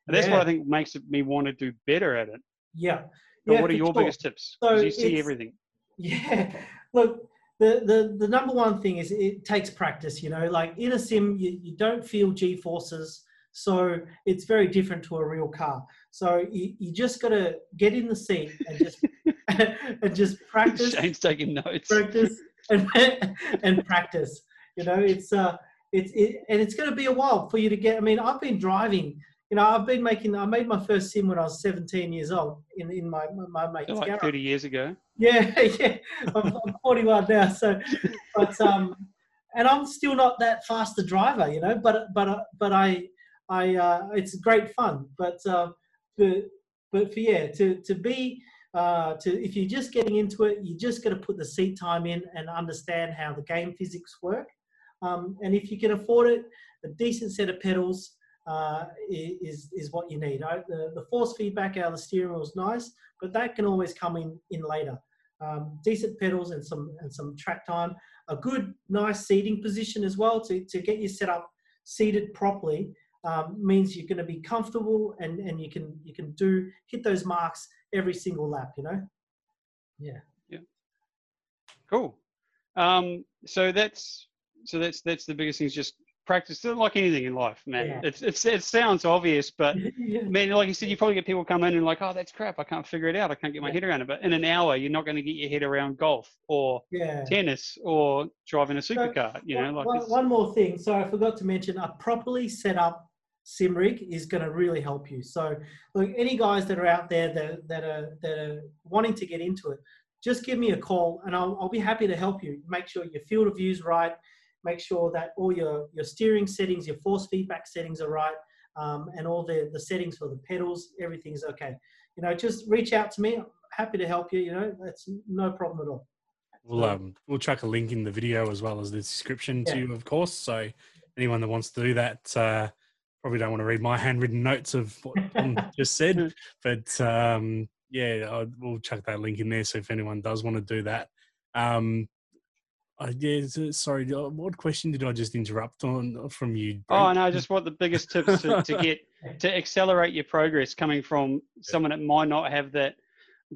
And that's yeah. what I think makes me want to do better at it. Yeah. But yeah, what are your sure. biggest tips? So you see everything. Yeah. Look, the, the, the number one thing is it takes practice, you know, like in a sim, you, you don't feel G forces. So it's very different to a real car. So you, you just got to get in the seat and just, and just practice. Shane's taking notes. Practice and, and practice. You know, it's, uh, it's it, and it's going to be a while for you to get. I mean, I've been driving. You know, I've been making. I made my first sim when I was 17 years old in in my my mate's like garage. 30 years ago. Yeah, yeah. I'm, I'm 41 now, so but um, and I'm still not that fast a driver, you know. But but but I I uh, it's great fun. But uh, but but for yeah, to to be uh, to if you're just getting into it, you just got to put the seat time in and understand how the game physics work. Um, and if you can afford it, a decent set of pedals uh, is, is what you need. Right? The, the force feedback out of the steering wheel is nice, but that can always come in, in later. Um, decent pedals and some and some track time, a good nice seating position as well to, to get you set up seated properly um, means you're going to be comfortable and, and you can you can do hit those marks every single lap. You know. Yeah. Yeah. Cool. Um, so that's so that's that's the biggest thing is just practice like anything in life man yeah. it's, it's it sounds obvious but yeah. man like you said you probably get people come in and like oh that's crap i can't figure it out i can't get my yeah. head around it but in an hour you're not going to get your head around golf or tennis or driving a supercar so, you know like one, one, more thing so i forgot to mention a properly set up sim rig is going to really help you so look any guys that are out there that, that are that are wanting to get into it just give me a call and I'll, I'll be happy to help you make sure your field of view is right make sure that all your, your steering settings, your force feedback settings are right, um, and all the, the settings for the pedals, everything's okay. You know, just reach out to me. I'm happy to help you. You know, that's no problem at all. We'll um, we'll chuck a link in the video as well as the description yeah. too, of course. So anyone that wants to do that, uh, probably don't want to read my handwritten notes of what Tom just said, but um, yeah, I'll, we'll chuck that link in there. So if anyone does want to do that, um, Uh, yeah, sorry. uh, What question did I just interrupt on from you? Oh, Brent? no, just what the biggest tips to, to get to accelerate your progress coming from someone that might not have that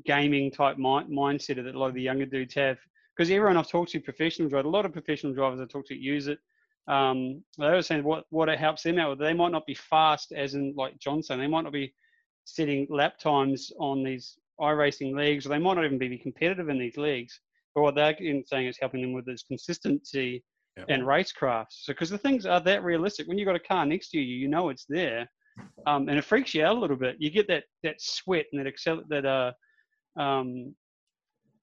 gaming type mind, mindset that a lot of the younger dudes have. Because everyone I've talked to, professional drivers, a lot of professional drivers I talk to use it. Um, they were saying what what it helps them out with. They might not be fast, as in like Johnson. they might not be setting lap times on these iRacing leagues, or they might not even be competitive in these leagues. But what they're saying is helping them with is consistency Yep. and racecraft. So because the things are that realistic, when you've got a car next to you, you know it's there, um, and it freaks you out a little bit. You get that that sweat and that accel- that uh, um,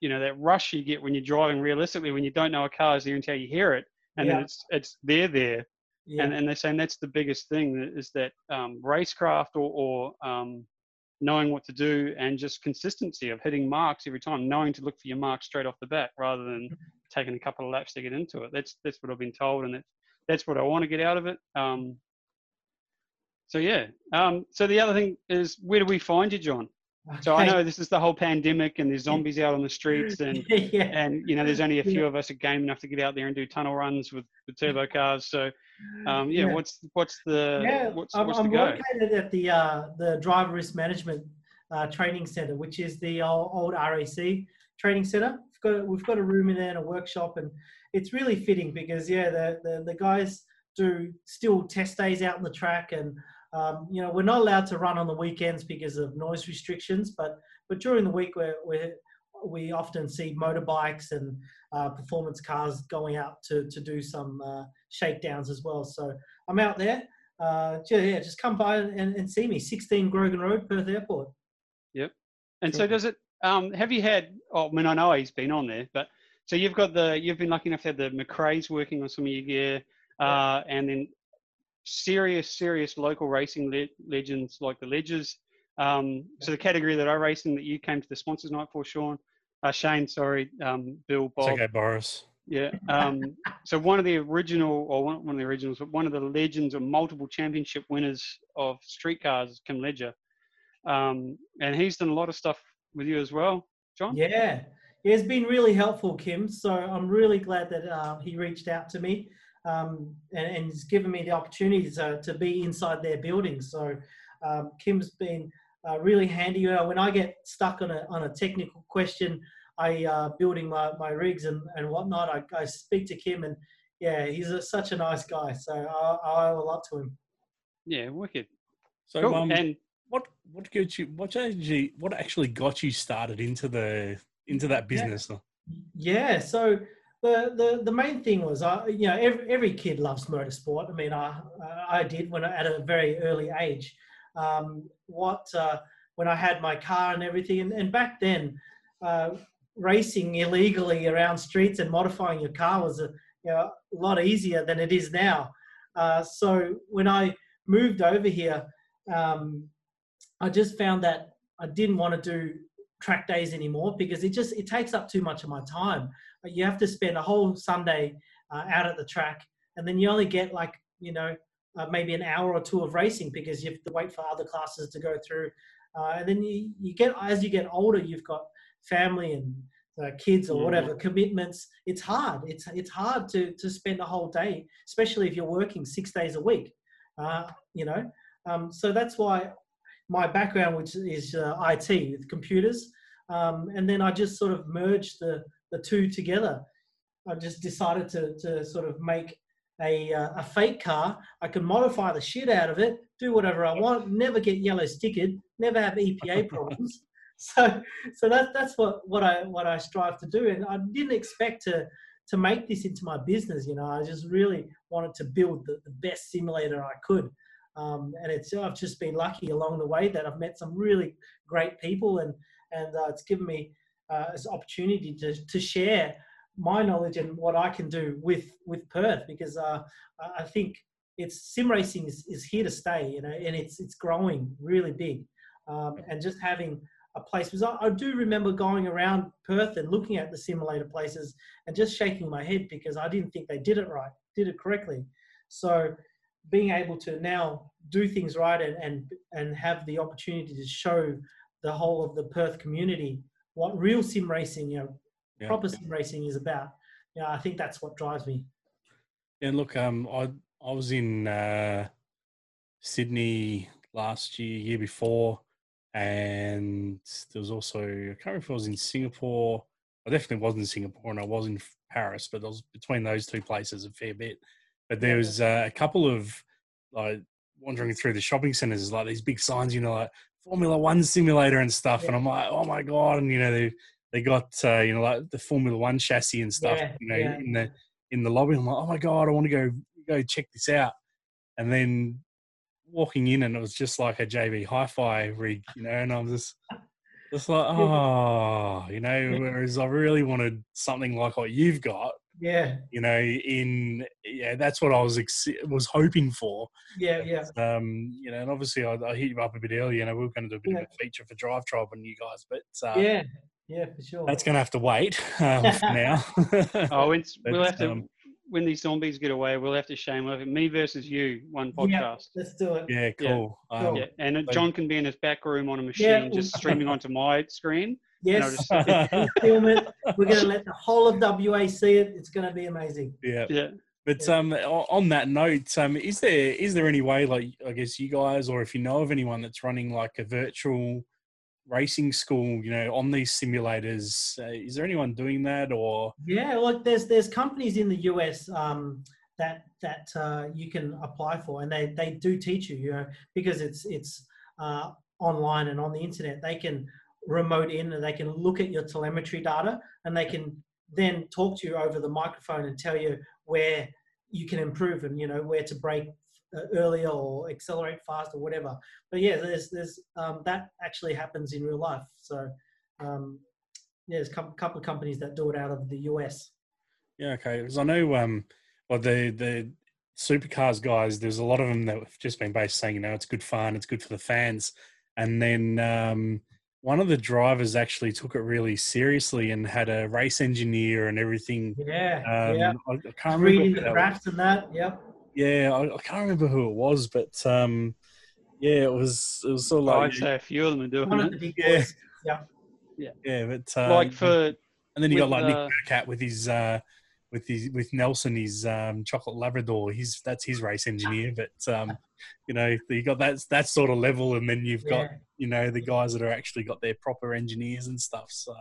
you know that rush you get when you're driving realistically when you don't know a car is there until you hear it, and Yeah. then it's it's there there, Yeah. and and they're saying that's the biggest thing is that um, racecraft or, or um, knowing what to do and just consistency of hitting marks every time, knowing to look for your marks straight off the bat rather than taking a couple of laps to get into it. That's that's what I've been told, and that's that's what I want to get out of it. Um, so yeah. Um, so the other thing is, where do we find you, John? So I know this is the whole pandemic, and there's zombies out on the streets, and yeah. and you know there's only a few of us are game enough to get out there and do tunnel runs with the turbo cars. So um, yeah, Yeah. what's what's the yeah, what's I'm, what's I'm go? located at the uh, the driver risk management uh, training center, which is the old, old RAC training center. We've got we've got a room in there and a workshop, and it's really fitting because yeah, the the, the guys do still test days out on the track, and um, you know we're not allowed to run on the weekends because of noise restrictions, but but during the week we're, we're we often see motorbikes and uh, performance cars going out to, to do some uh, shakedowns as well. So I'm out there. Uh, yeah, just come by and, and see me. 16 Grogan Road, Perth Airport. Yep. And so does it? Um, have you had? Oh, I mean, I know he's been on there, but so you've got the you've been lucky enough to have the McRae's working on some of your gear, uh, and then serious, serious local racing le- legends like the Ledgers. Um, so the category that I race in that you came to the sponsors night for, Sean, uh, Shane, sorry, um, Bill, It's Bob, okay, Boris. yeah. Um, so one of the original, or one, one of the originals, but one of the legends or multiple championship winners of streetcars is Kim Ledger. Um, and he's done a lot of stuff with you as well, John. Yeah, yeah, it's been really helpful, Kim. So I'm really glad that uh, he reached out to me um, and, and he's given me the opportunity to, to be inside their building. So um, Kim's been uh, really handy. Uh, when I get stuck on a, on a technical question, I uh, building my, my rigs and, and whatnot, I, I speak to Kim and yeah, he's a, such a nice guy. So I, I owe a lot to him. Yeah, wicked. So, Cool. um, and what what got you? What actually what actually got you started into the into that Yeah. business? Yeah, so the the, the main thing was, I you know, every, every kid loves motorsport. I mean, I I did when at a very early age. Um, what uh, when I had my car and everything, and, and back then, uh, racing illegally around streets and modifying your car was a you know a lot easier than it is now. Uh, so when I moved over here, um, I just found that I didn't want to do track days anymore because it just it takes up too much of my time. You have to spend a whole Sunday uh, out at the track, and then you only get like you know uh, maybe an hour or two of racing because you have to wait for other classes to go through, uh, and then you, you get as you get older, you've got family and uh, kids or Mhm. whatever commitments. It's hard. It's it's hard to to spend a whole day, especially if you're working six days a week. Uh, you know, um, so that's why my background, which is uh, IT with computers, um, and then I just sort of merged the the two together. I just decided to to sort of make a uh, a fake car. I can modify the shit out of it, do whatever I want, never get yellow stickered, never have EPA problems. So so that's that's what what I what I strive to do, and I didn't expect to to make this into my business. You know, I just really wanted to build the, the best simulator I could. Um, and it's I've just been lucky along the way that I've met some really great people and and uh, it's given me uh, this opportunity to to share my knowledge and what I can do with with Perth because uh, I I think it's sim racing is, is here to stay you know and it's it's growing really big. Um, and just having a place because I, I do remember going around Perth and looking at the simulator places and just shaking my head because I didn't think they did it right did it correctly. So being able to now do things right and and and have the opportunity to show the whole of the Perth community what real sim racing, you know, Yeah. proper sim racing is about. yeah, I think that's what drives me. And look, um, I I was in uh, Sydney last year, year before, and there was also I can't remember if I was in Singapore. I definitely was in Singapore, and I was in Paris, but I was between those two places a fair bit. But there was uh, a couple of like wandering through the shopping centers, like these big signs, you know, like Formula One simulator and stuff, and I'm like, oh my god! And you know, they they got uh, you know like the Formula One chassis and stuff, Yeah, you know, yeah. in the in the lobby. I'm like, oh my god, I want to go go check this out. And then walking in, and it was just like a JB Hi-Fi rig, you know, and I'm just just like, oh, you know. Whereas I really wanted something like what you've got, Yeah, you know. In yeah, that's what I was ex- was hoping for. yeah, yeah. Um, you know, and obviously I, I hit you up a bit earlier. You know, we were going to do a bit Yeah. of a feature for DriveTribe and you guys, but uh, Yeah, yeah, for sure. that's going to have to wait um, for now. Oh, it's, we'll have to um, when these zombies get away. We'll have to shame we'll me versus you one podcast. Yeah. podcast. Let's do it. yeah, Yeah. cool. Um, Cool. Yeah, and uh, John can be in his back room on a machine, Yeah. just streaming onto my screen. And I'll Yes, just, we film it. We're going to let the whole of WA see it. It's going to be amazing. yeah. yeah. But Yeah. um, on that note, um, is there is there any way, like I guess you guys, or if you know of anyone that's running like a virtual racing school, you know, on these simulators, uh, is there anyone doing that, or Yeah, look, there's there's companies in the US um, that that uh, you can apply for, and they they do teach you, you know, because it's it's uh, online and on the internet. They can remote in and they can look at your telemetry data, and they can then talk to you over the microphone and tell you where you can improve and you know where to brake uh, earlier or accelerate fast or whatever. But yeah, there's there's um, that actually happens in real life. So um, yeah, there's a couple, couple of companies that do it out of the US. yeah, okay, because I know um, well the the supercars guys, there's a lot of them that have just been based saying, you know, it's good fun, it's good for the fans, and then um, one of the drivers actually took it really seriously and had a race engineer and everything. Yeah, Um, yeah. I, I can't remember. Reading who the that graphs and that. Yep. Yeah, I, I can't remember who it was, but um, yeah, it was it was sort of I'd like say a few of them are doing One of it. the big Yeah. boys. yeah, but uh, like for and then you got with, like Nick uh, Percat with his uh, with his with Nelson, his um, chocolate Labrador. He's that's his race engineer, but um, you know you got that that sort of level, and then you've got Yeah, you know the guys that are actually got their proper engineers and stuff. So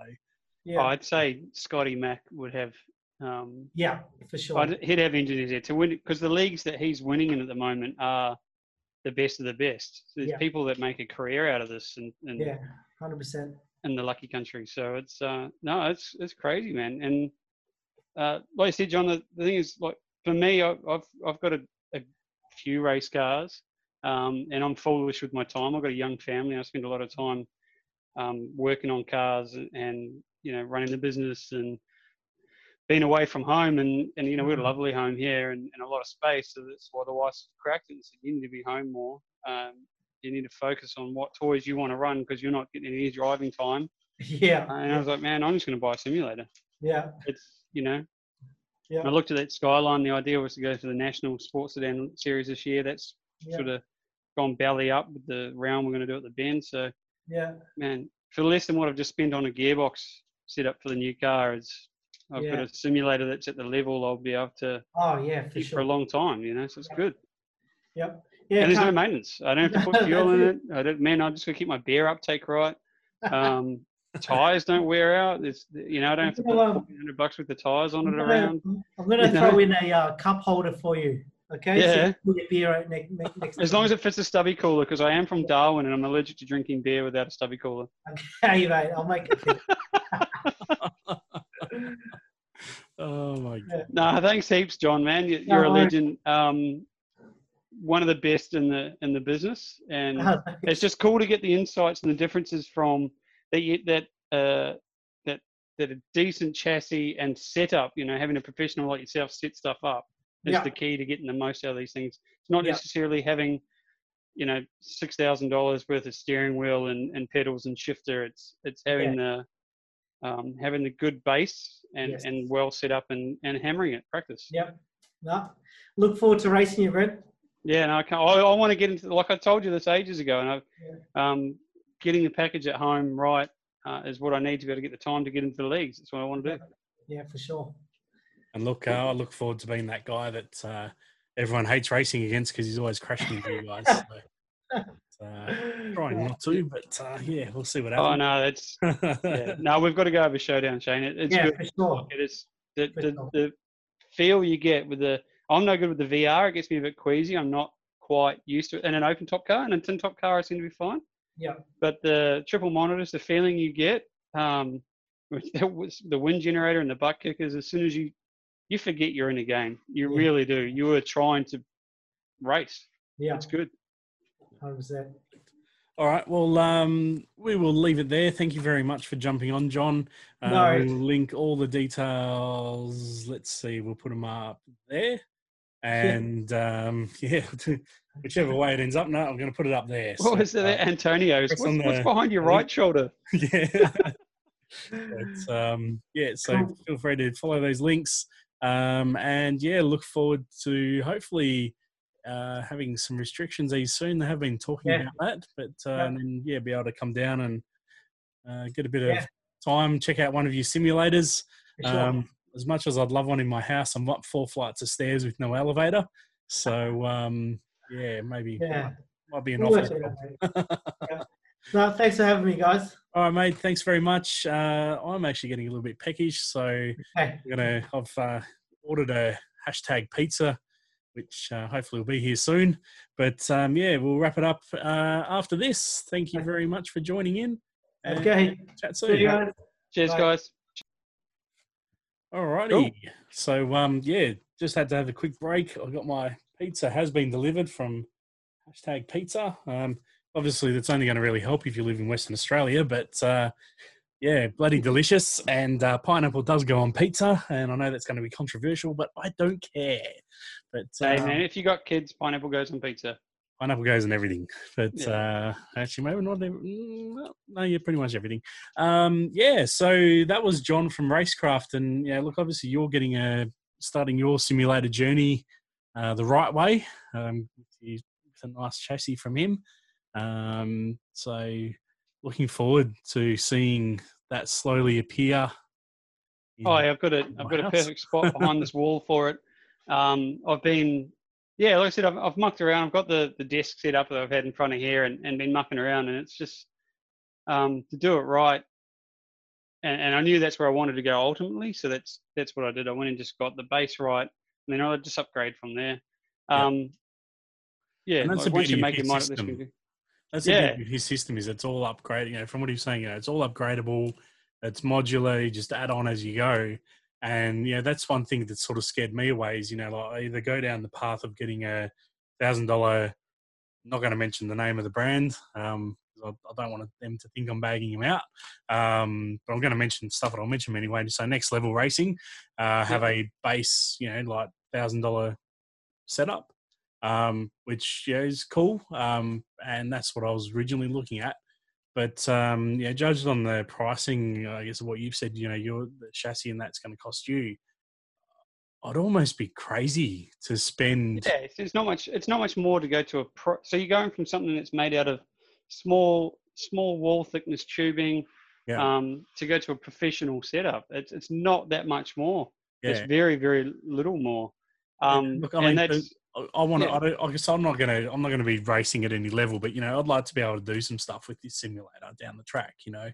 yeah, I'd say Scotty Mack would have. Um, yeah, for sure. I'd, he'd have engineers there to win because the leagues that he's winning in at the moment are the best of the best. There's Yeah. people that make a career out of this, and and Yeah, hundred percent. in the lucky country. So it's uh no, it's it's crazy, man. And uh, like I said, John, the, the thing is, like for me, I, I've I've got a, a few race cars, um, and I'm foolish with my time. I've got a young family. I spend a lot of time um, working on cars and, you know running the business and being away from home. And and you know we've got a Mhm. lovely home here and, and a lot of space. So that's why the wife's cracked it and said you need to be home more. Um, you need to focus on what toys you want to run because you're not getting any driving time. Yeah, And I was like, man, I'm just going to buy a simulator. yeah, It's, you know, Yeah. I looked at that Skyline. The idea was to go to the National Sports Sedan Series this year. That's yeah, sort of gone belly up with the round we're going to do at the Bend. So, yeah, man, for less than what I've just spent on a gearbox setup for the new car, it's I've got a simulator that's at the level I'll be able to Oh yeah, for keep for a long time. You know, so it's Yeah. good. Yep. Yeah, and there's no maintenance. I don't have to put fuel in it. I don't, man, I'm just gonna keep my beer uptake right. Um, tires don't wear out. It's you know I don't have to put Well, um, 100 bucks with the tires on I'm it around. I'm gonna you know? throw in a uh, cup holder for you. Okay. So Yeah. you beer out next, next As long as it fits a stubby cooler, because I am from Darwin and I'm allergic to drinking beer without a stubby cooler. Okay, mate. I'll make it. fit. oh my god, No, thanks heaps, John. Man, You- you're a No, I- legend. Um, one of the best in the in the business, and it's just cool to get the insights and the differences from that you, that uh, that that a decent chassis and setup. You know, having a professional like yourself set stuff up is Yeah. the key to getting the most out of these things. It's not Yeah. necessarily having you know six thousand dollars worth of steering wheel and, and pedals and shifter. It's it's having the um, having the good base and, Yes. and well set up and, and hammering it practice. Yep. No. Look forward to racing you, Brent. Yeah, and I can I, I want to get into like I told you this ages ago, and I, um, getting the package at home right uh, is what I need to be able to get the time to get into the leagues. That's what I want to do. Yeah, for sure. And look, uh, I look forward to being that guy that uh, everyone hates racing against because he's always crashing into you guys. So, uh, trying not to, but uh, yeah, we'll see what happens. Oh no, that's yeah. no. We've got to go over showdown, Shane. It, it's yeah, good. for sure. It is the, For the, sure. the feel you get with the. I'm no good with the VR. It gets me a bit queasy. I'm not quite used to it. In an open top car, and a tin top car, I seem to be fine. Yeah. But the triple monitors, the feeling you get um, with the, with the wind generator and the butt kickers, as soon as you you forget you're in a game. You Yeah. really do. You are trying to race. Yeah, It's good. hundred percent. All right. Well, um, we will leave it there. Thank you very much for jumping on, John. Uh, No we'll link all the details. Let's see. We'll put them up there. And um, yeah, whichever way it ends up, no, I'm going to put it up there. What So, was it, uh, Antonio's? What's, on what's behind your right shoulder? yeah. but, um, yeah, so Cool. feel free to follow those links. Um, and yeah, look forward to hopefully uh, having some restrictions ease soon. They have been talking Yeah. about that, but uh, Yeah. and then yeah, be able to come down and uh, get a bit Yeah. of time, check out one of your simulators. Sure. Um, as much as I'd love one in my house, I'm up four flights of stairs with no elevator. So um, yeah, maybe yeah. might, might be an We'll office. work it out, job. mate. Yeah. No, thanks for having me, guys. All right, mate. Thanks very much. Uh, I'm actually getting a little bit peckish, so Hey, I'm gonna. I've uh, ordered a hashtag pizza, which uh, hopefully will be here soon. But um, yeah, we'll wrap it up uh, after this. Thank you very much for joining in. and okay. Chat See you guys. Cheers, Bye. guys. All righty. So um, yeah, just had to have a quick break. I got my pizza has been delivered from hashtag pizza. Um, obviously, that's only going to really help if you live in Western Australia, but uh, yeah, bloody delicious. And uh, pineapple does go on pizza, and I know that's going to be controversial, but I don't care. But Hey uh, man, if you got kids, pineapple goes on pizza. pineapple goes on everything. But Yeah. uh, actually, maybe not. Every, mm, no, yeah, pretty much everything. Um, yeah, so that was John from Racecraft, and yeah, look, obviously you're getting a starting your simulator journey uh, the right way um, with a nice chassis from him. Um, so looking forward to seeing that slowly appear. Oh, yeah, I've got a I've got a perfect spot behind this wall for it. Um, I've been, yeah, like I said, I've, I've mucked around. I've got the the desk set up that I've had in front of here and, and been mucking around, and it's just um, to do it right. And, and I knew that's where I wanted to go ultimately, so that's that's what I did. I went and just got the base right, and then I just upgrade from there. Yeah. Um, yeah, And that's like once you make your mind up, this can. That's Yeah. his system is it's all upgraded. You know, from what he's saying, you know, it's all upgradable. It's modular. You just add on as you go. And you know, that's one thing that sort of scared me away. Is you know, like I either go down the path of getting a thousand dollar. Not going to mention the name of the brand. Um, I, I don't want them to think I'm bagging him out. Um, but I'm going to mention stuff that I'll mention anyway. So next level racing, uh, have a base, you know, like thousand dollar setup um, which yeah, is cool. Um, and that's what I was originally looking at. But um, yeah, judged on the pricing, I guess what you've said, you know, your the chassis and that's going to cost you. I'd almost be crazy to spend. Yeah, it's, it's not much. It's not much more to go to a pro. So you're going from something that's made out of small, small wall thickness tubing, Yeah. um, to go to a professional setup. It's it's not that much more. Yeah, It's very very little more. Um, look, I mean, and the- that's I- I want to. yeah. I, I guess I'm not gonna. I'm not gonna be racing at any level, but you know, I'd like to be able to do some stuff with this simulator down the track. You know,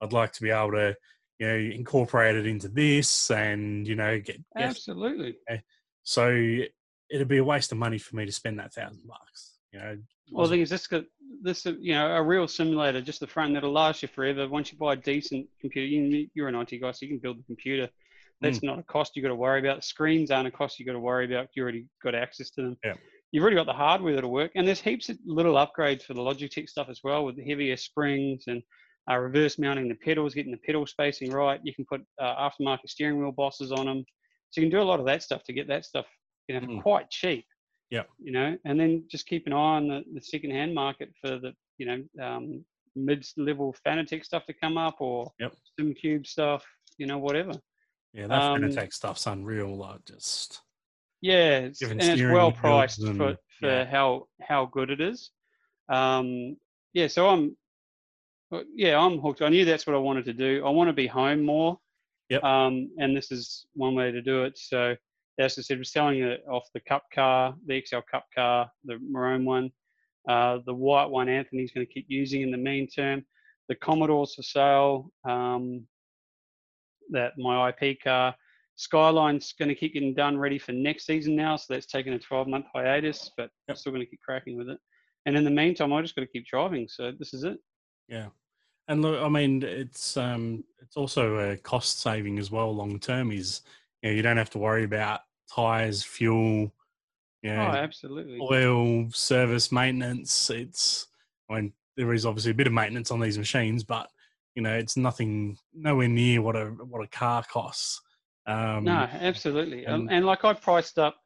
I'd like to be able to, you know, incorporate it into this, and you know, get, absolutely. So it'd be a waste of money for me to spend that thousand bucks. You know. Well, the thing is, this this you know a real simulator, just the front that'll last you forever. Once you buy a decent computer, you, you're an IT guy, so you can build the computer. That's Hmm. not a cost you've got to worry about. Screens aren't a cost you've got to worry about. You already got access to them. Yeah. You've already got the hardware that'll work, and there's heaps of little upgrades for the Logitech stuff as well, with the heavier springs and uh, reverse mounting the pedals, getting the pedal spacing right. You can put uh, aftermarket steering wheel bosses on them, so you can do a lot of that stuff to get that stuff, you know, Mm. quite cheap Yeah. you know, and then just keep an eye on the, the second-hand market for the, you know, um, mid-level Fanatec stuff to come up or Yep. Simucube stuff, you know, whatever. Yeah, that Um, Fanatec stuff's unreal. Like just Yeah, it's, and it's well priced for, and- for yeah. how how good it is. Um, yeah, so I'm, yeah, I'm hooked. I knew that's what I wanted to do. I want to be home more. Yep. Um, and this is one way to do it. So, as I said, we're selling it off the Cup car, the Excel Cup car, the maroon one. Uh, the white one, Anthony's going to keep using in the meantime. The Commodore's for sale. Um, that my IP car. Skyline's going to keep getting done ready for next season now, so that's taken a 12 month hiatus, but I'm still going to keep cracking with it. And in the meantime, I just got to keep driving. So this is it. Yeah, and look, I mean, it's um, it's also a cost saving as well. Long term is you, know, you don't have to worry about tires, fuel, you Oh, absolutely. oil, service, maintenance. It's I mean, there is obviously a bit of maintenance on these machines, but you know, it's nothing, nowhere near what a what a car costs. Um, No, absolutely. Um, and- and like I priced up,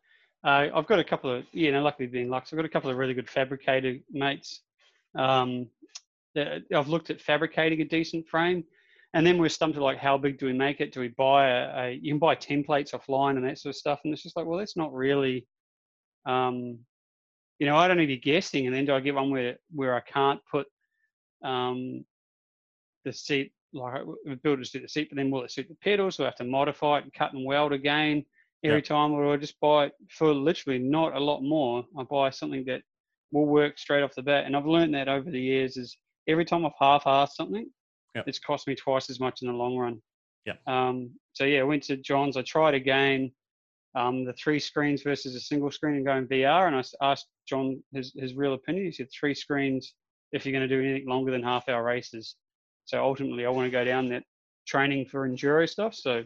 uh, I've got a couple of, you know, luckily being Lux, I've got a couple of really good fabricator mates. Um, that I've looked at fabricating a decent frame. And then we're stumped to like, how big do we make it? Do we buy a, a you can buy templates offline and that sort of stuff. And it's just like, well, that's not really, um, you know, I don't need to be guessing. And then do I get one where, where I can't put um, the seat like we build it to suit the seat, but then will it suit the pedals? So I have to modify it and cut and weld again every Yep. time, or I just buy it for literally not a lot more. I buy something that will work straight off the bat, and I've learned that over the years. Is every time I've half-assed something, Yep. it's cost me twice as much in the long run. Yep. Um, so yeah, I went to John's. I tried again, um, the three screens versus a single screen and going VR, and I asked John his his real opinion. He said three screens if you're going to do anything longer than half-hour races. So ultimately, I want to go down that training for enduro stuff. So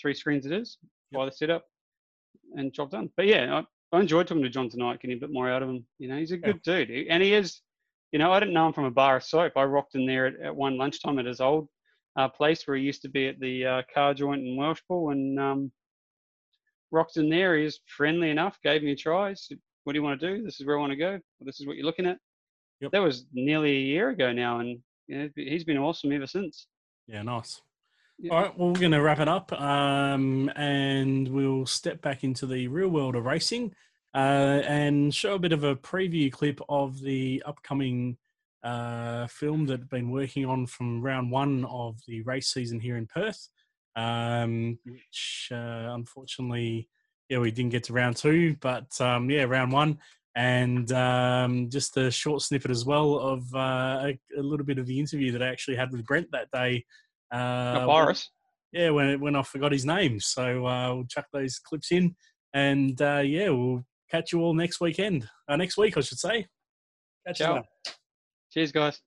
three screens it is. Yep. Buy the setup and job done. But yeah, I, I enjoyed talking to John tonight, getting a bit more out of him. You know, he's a Yeah. good dude, and he is. You know, I didn't know him from a bar of soap. I rocked in there at, at one lunchtime at his old uh, place where he used to be at the uh, car joint in Welshpool, and um, rocked in there. He was friendly enough, gave me a try. Said, "What do you want to do? This is where I want to go. This is what you're looking at." Yep. That was nearly a year ago now, and know, he's been awesome ever since. Yeah, nice. Yeah. All right, well, we're going to wrap it up um, and we'll step back into the real world of racing uh, and show a bit of a preview clip of the upcoming uh, film that I've been working on from round one of the race season here in Perth, um, which uh, unfortunately, yeah, we didn't get to round two, but um, yeah, round one. And um, just a short snippet as well of uh, a, a little bit of the interview that I actually had with Brent that day uh, Boris. yeah, when when I forgot his name. So uh, we'll chuck those clips in, and uh, yeah, we'll catch you all next weekend. Uh, next week, I should say. Catch you later. Cheers, guys.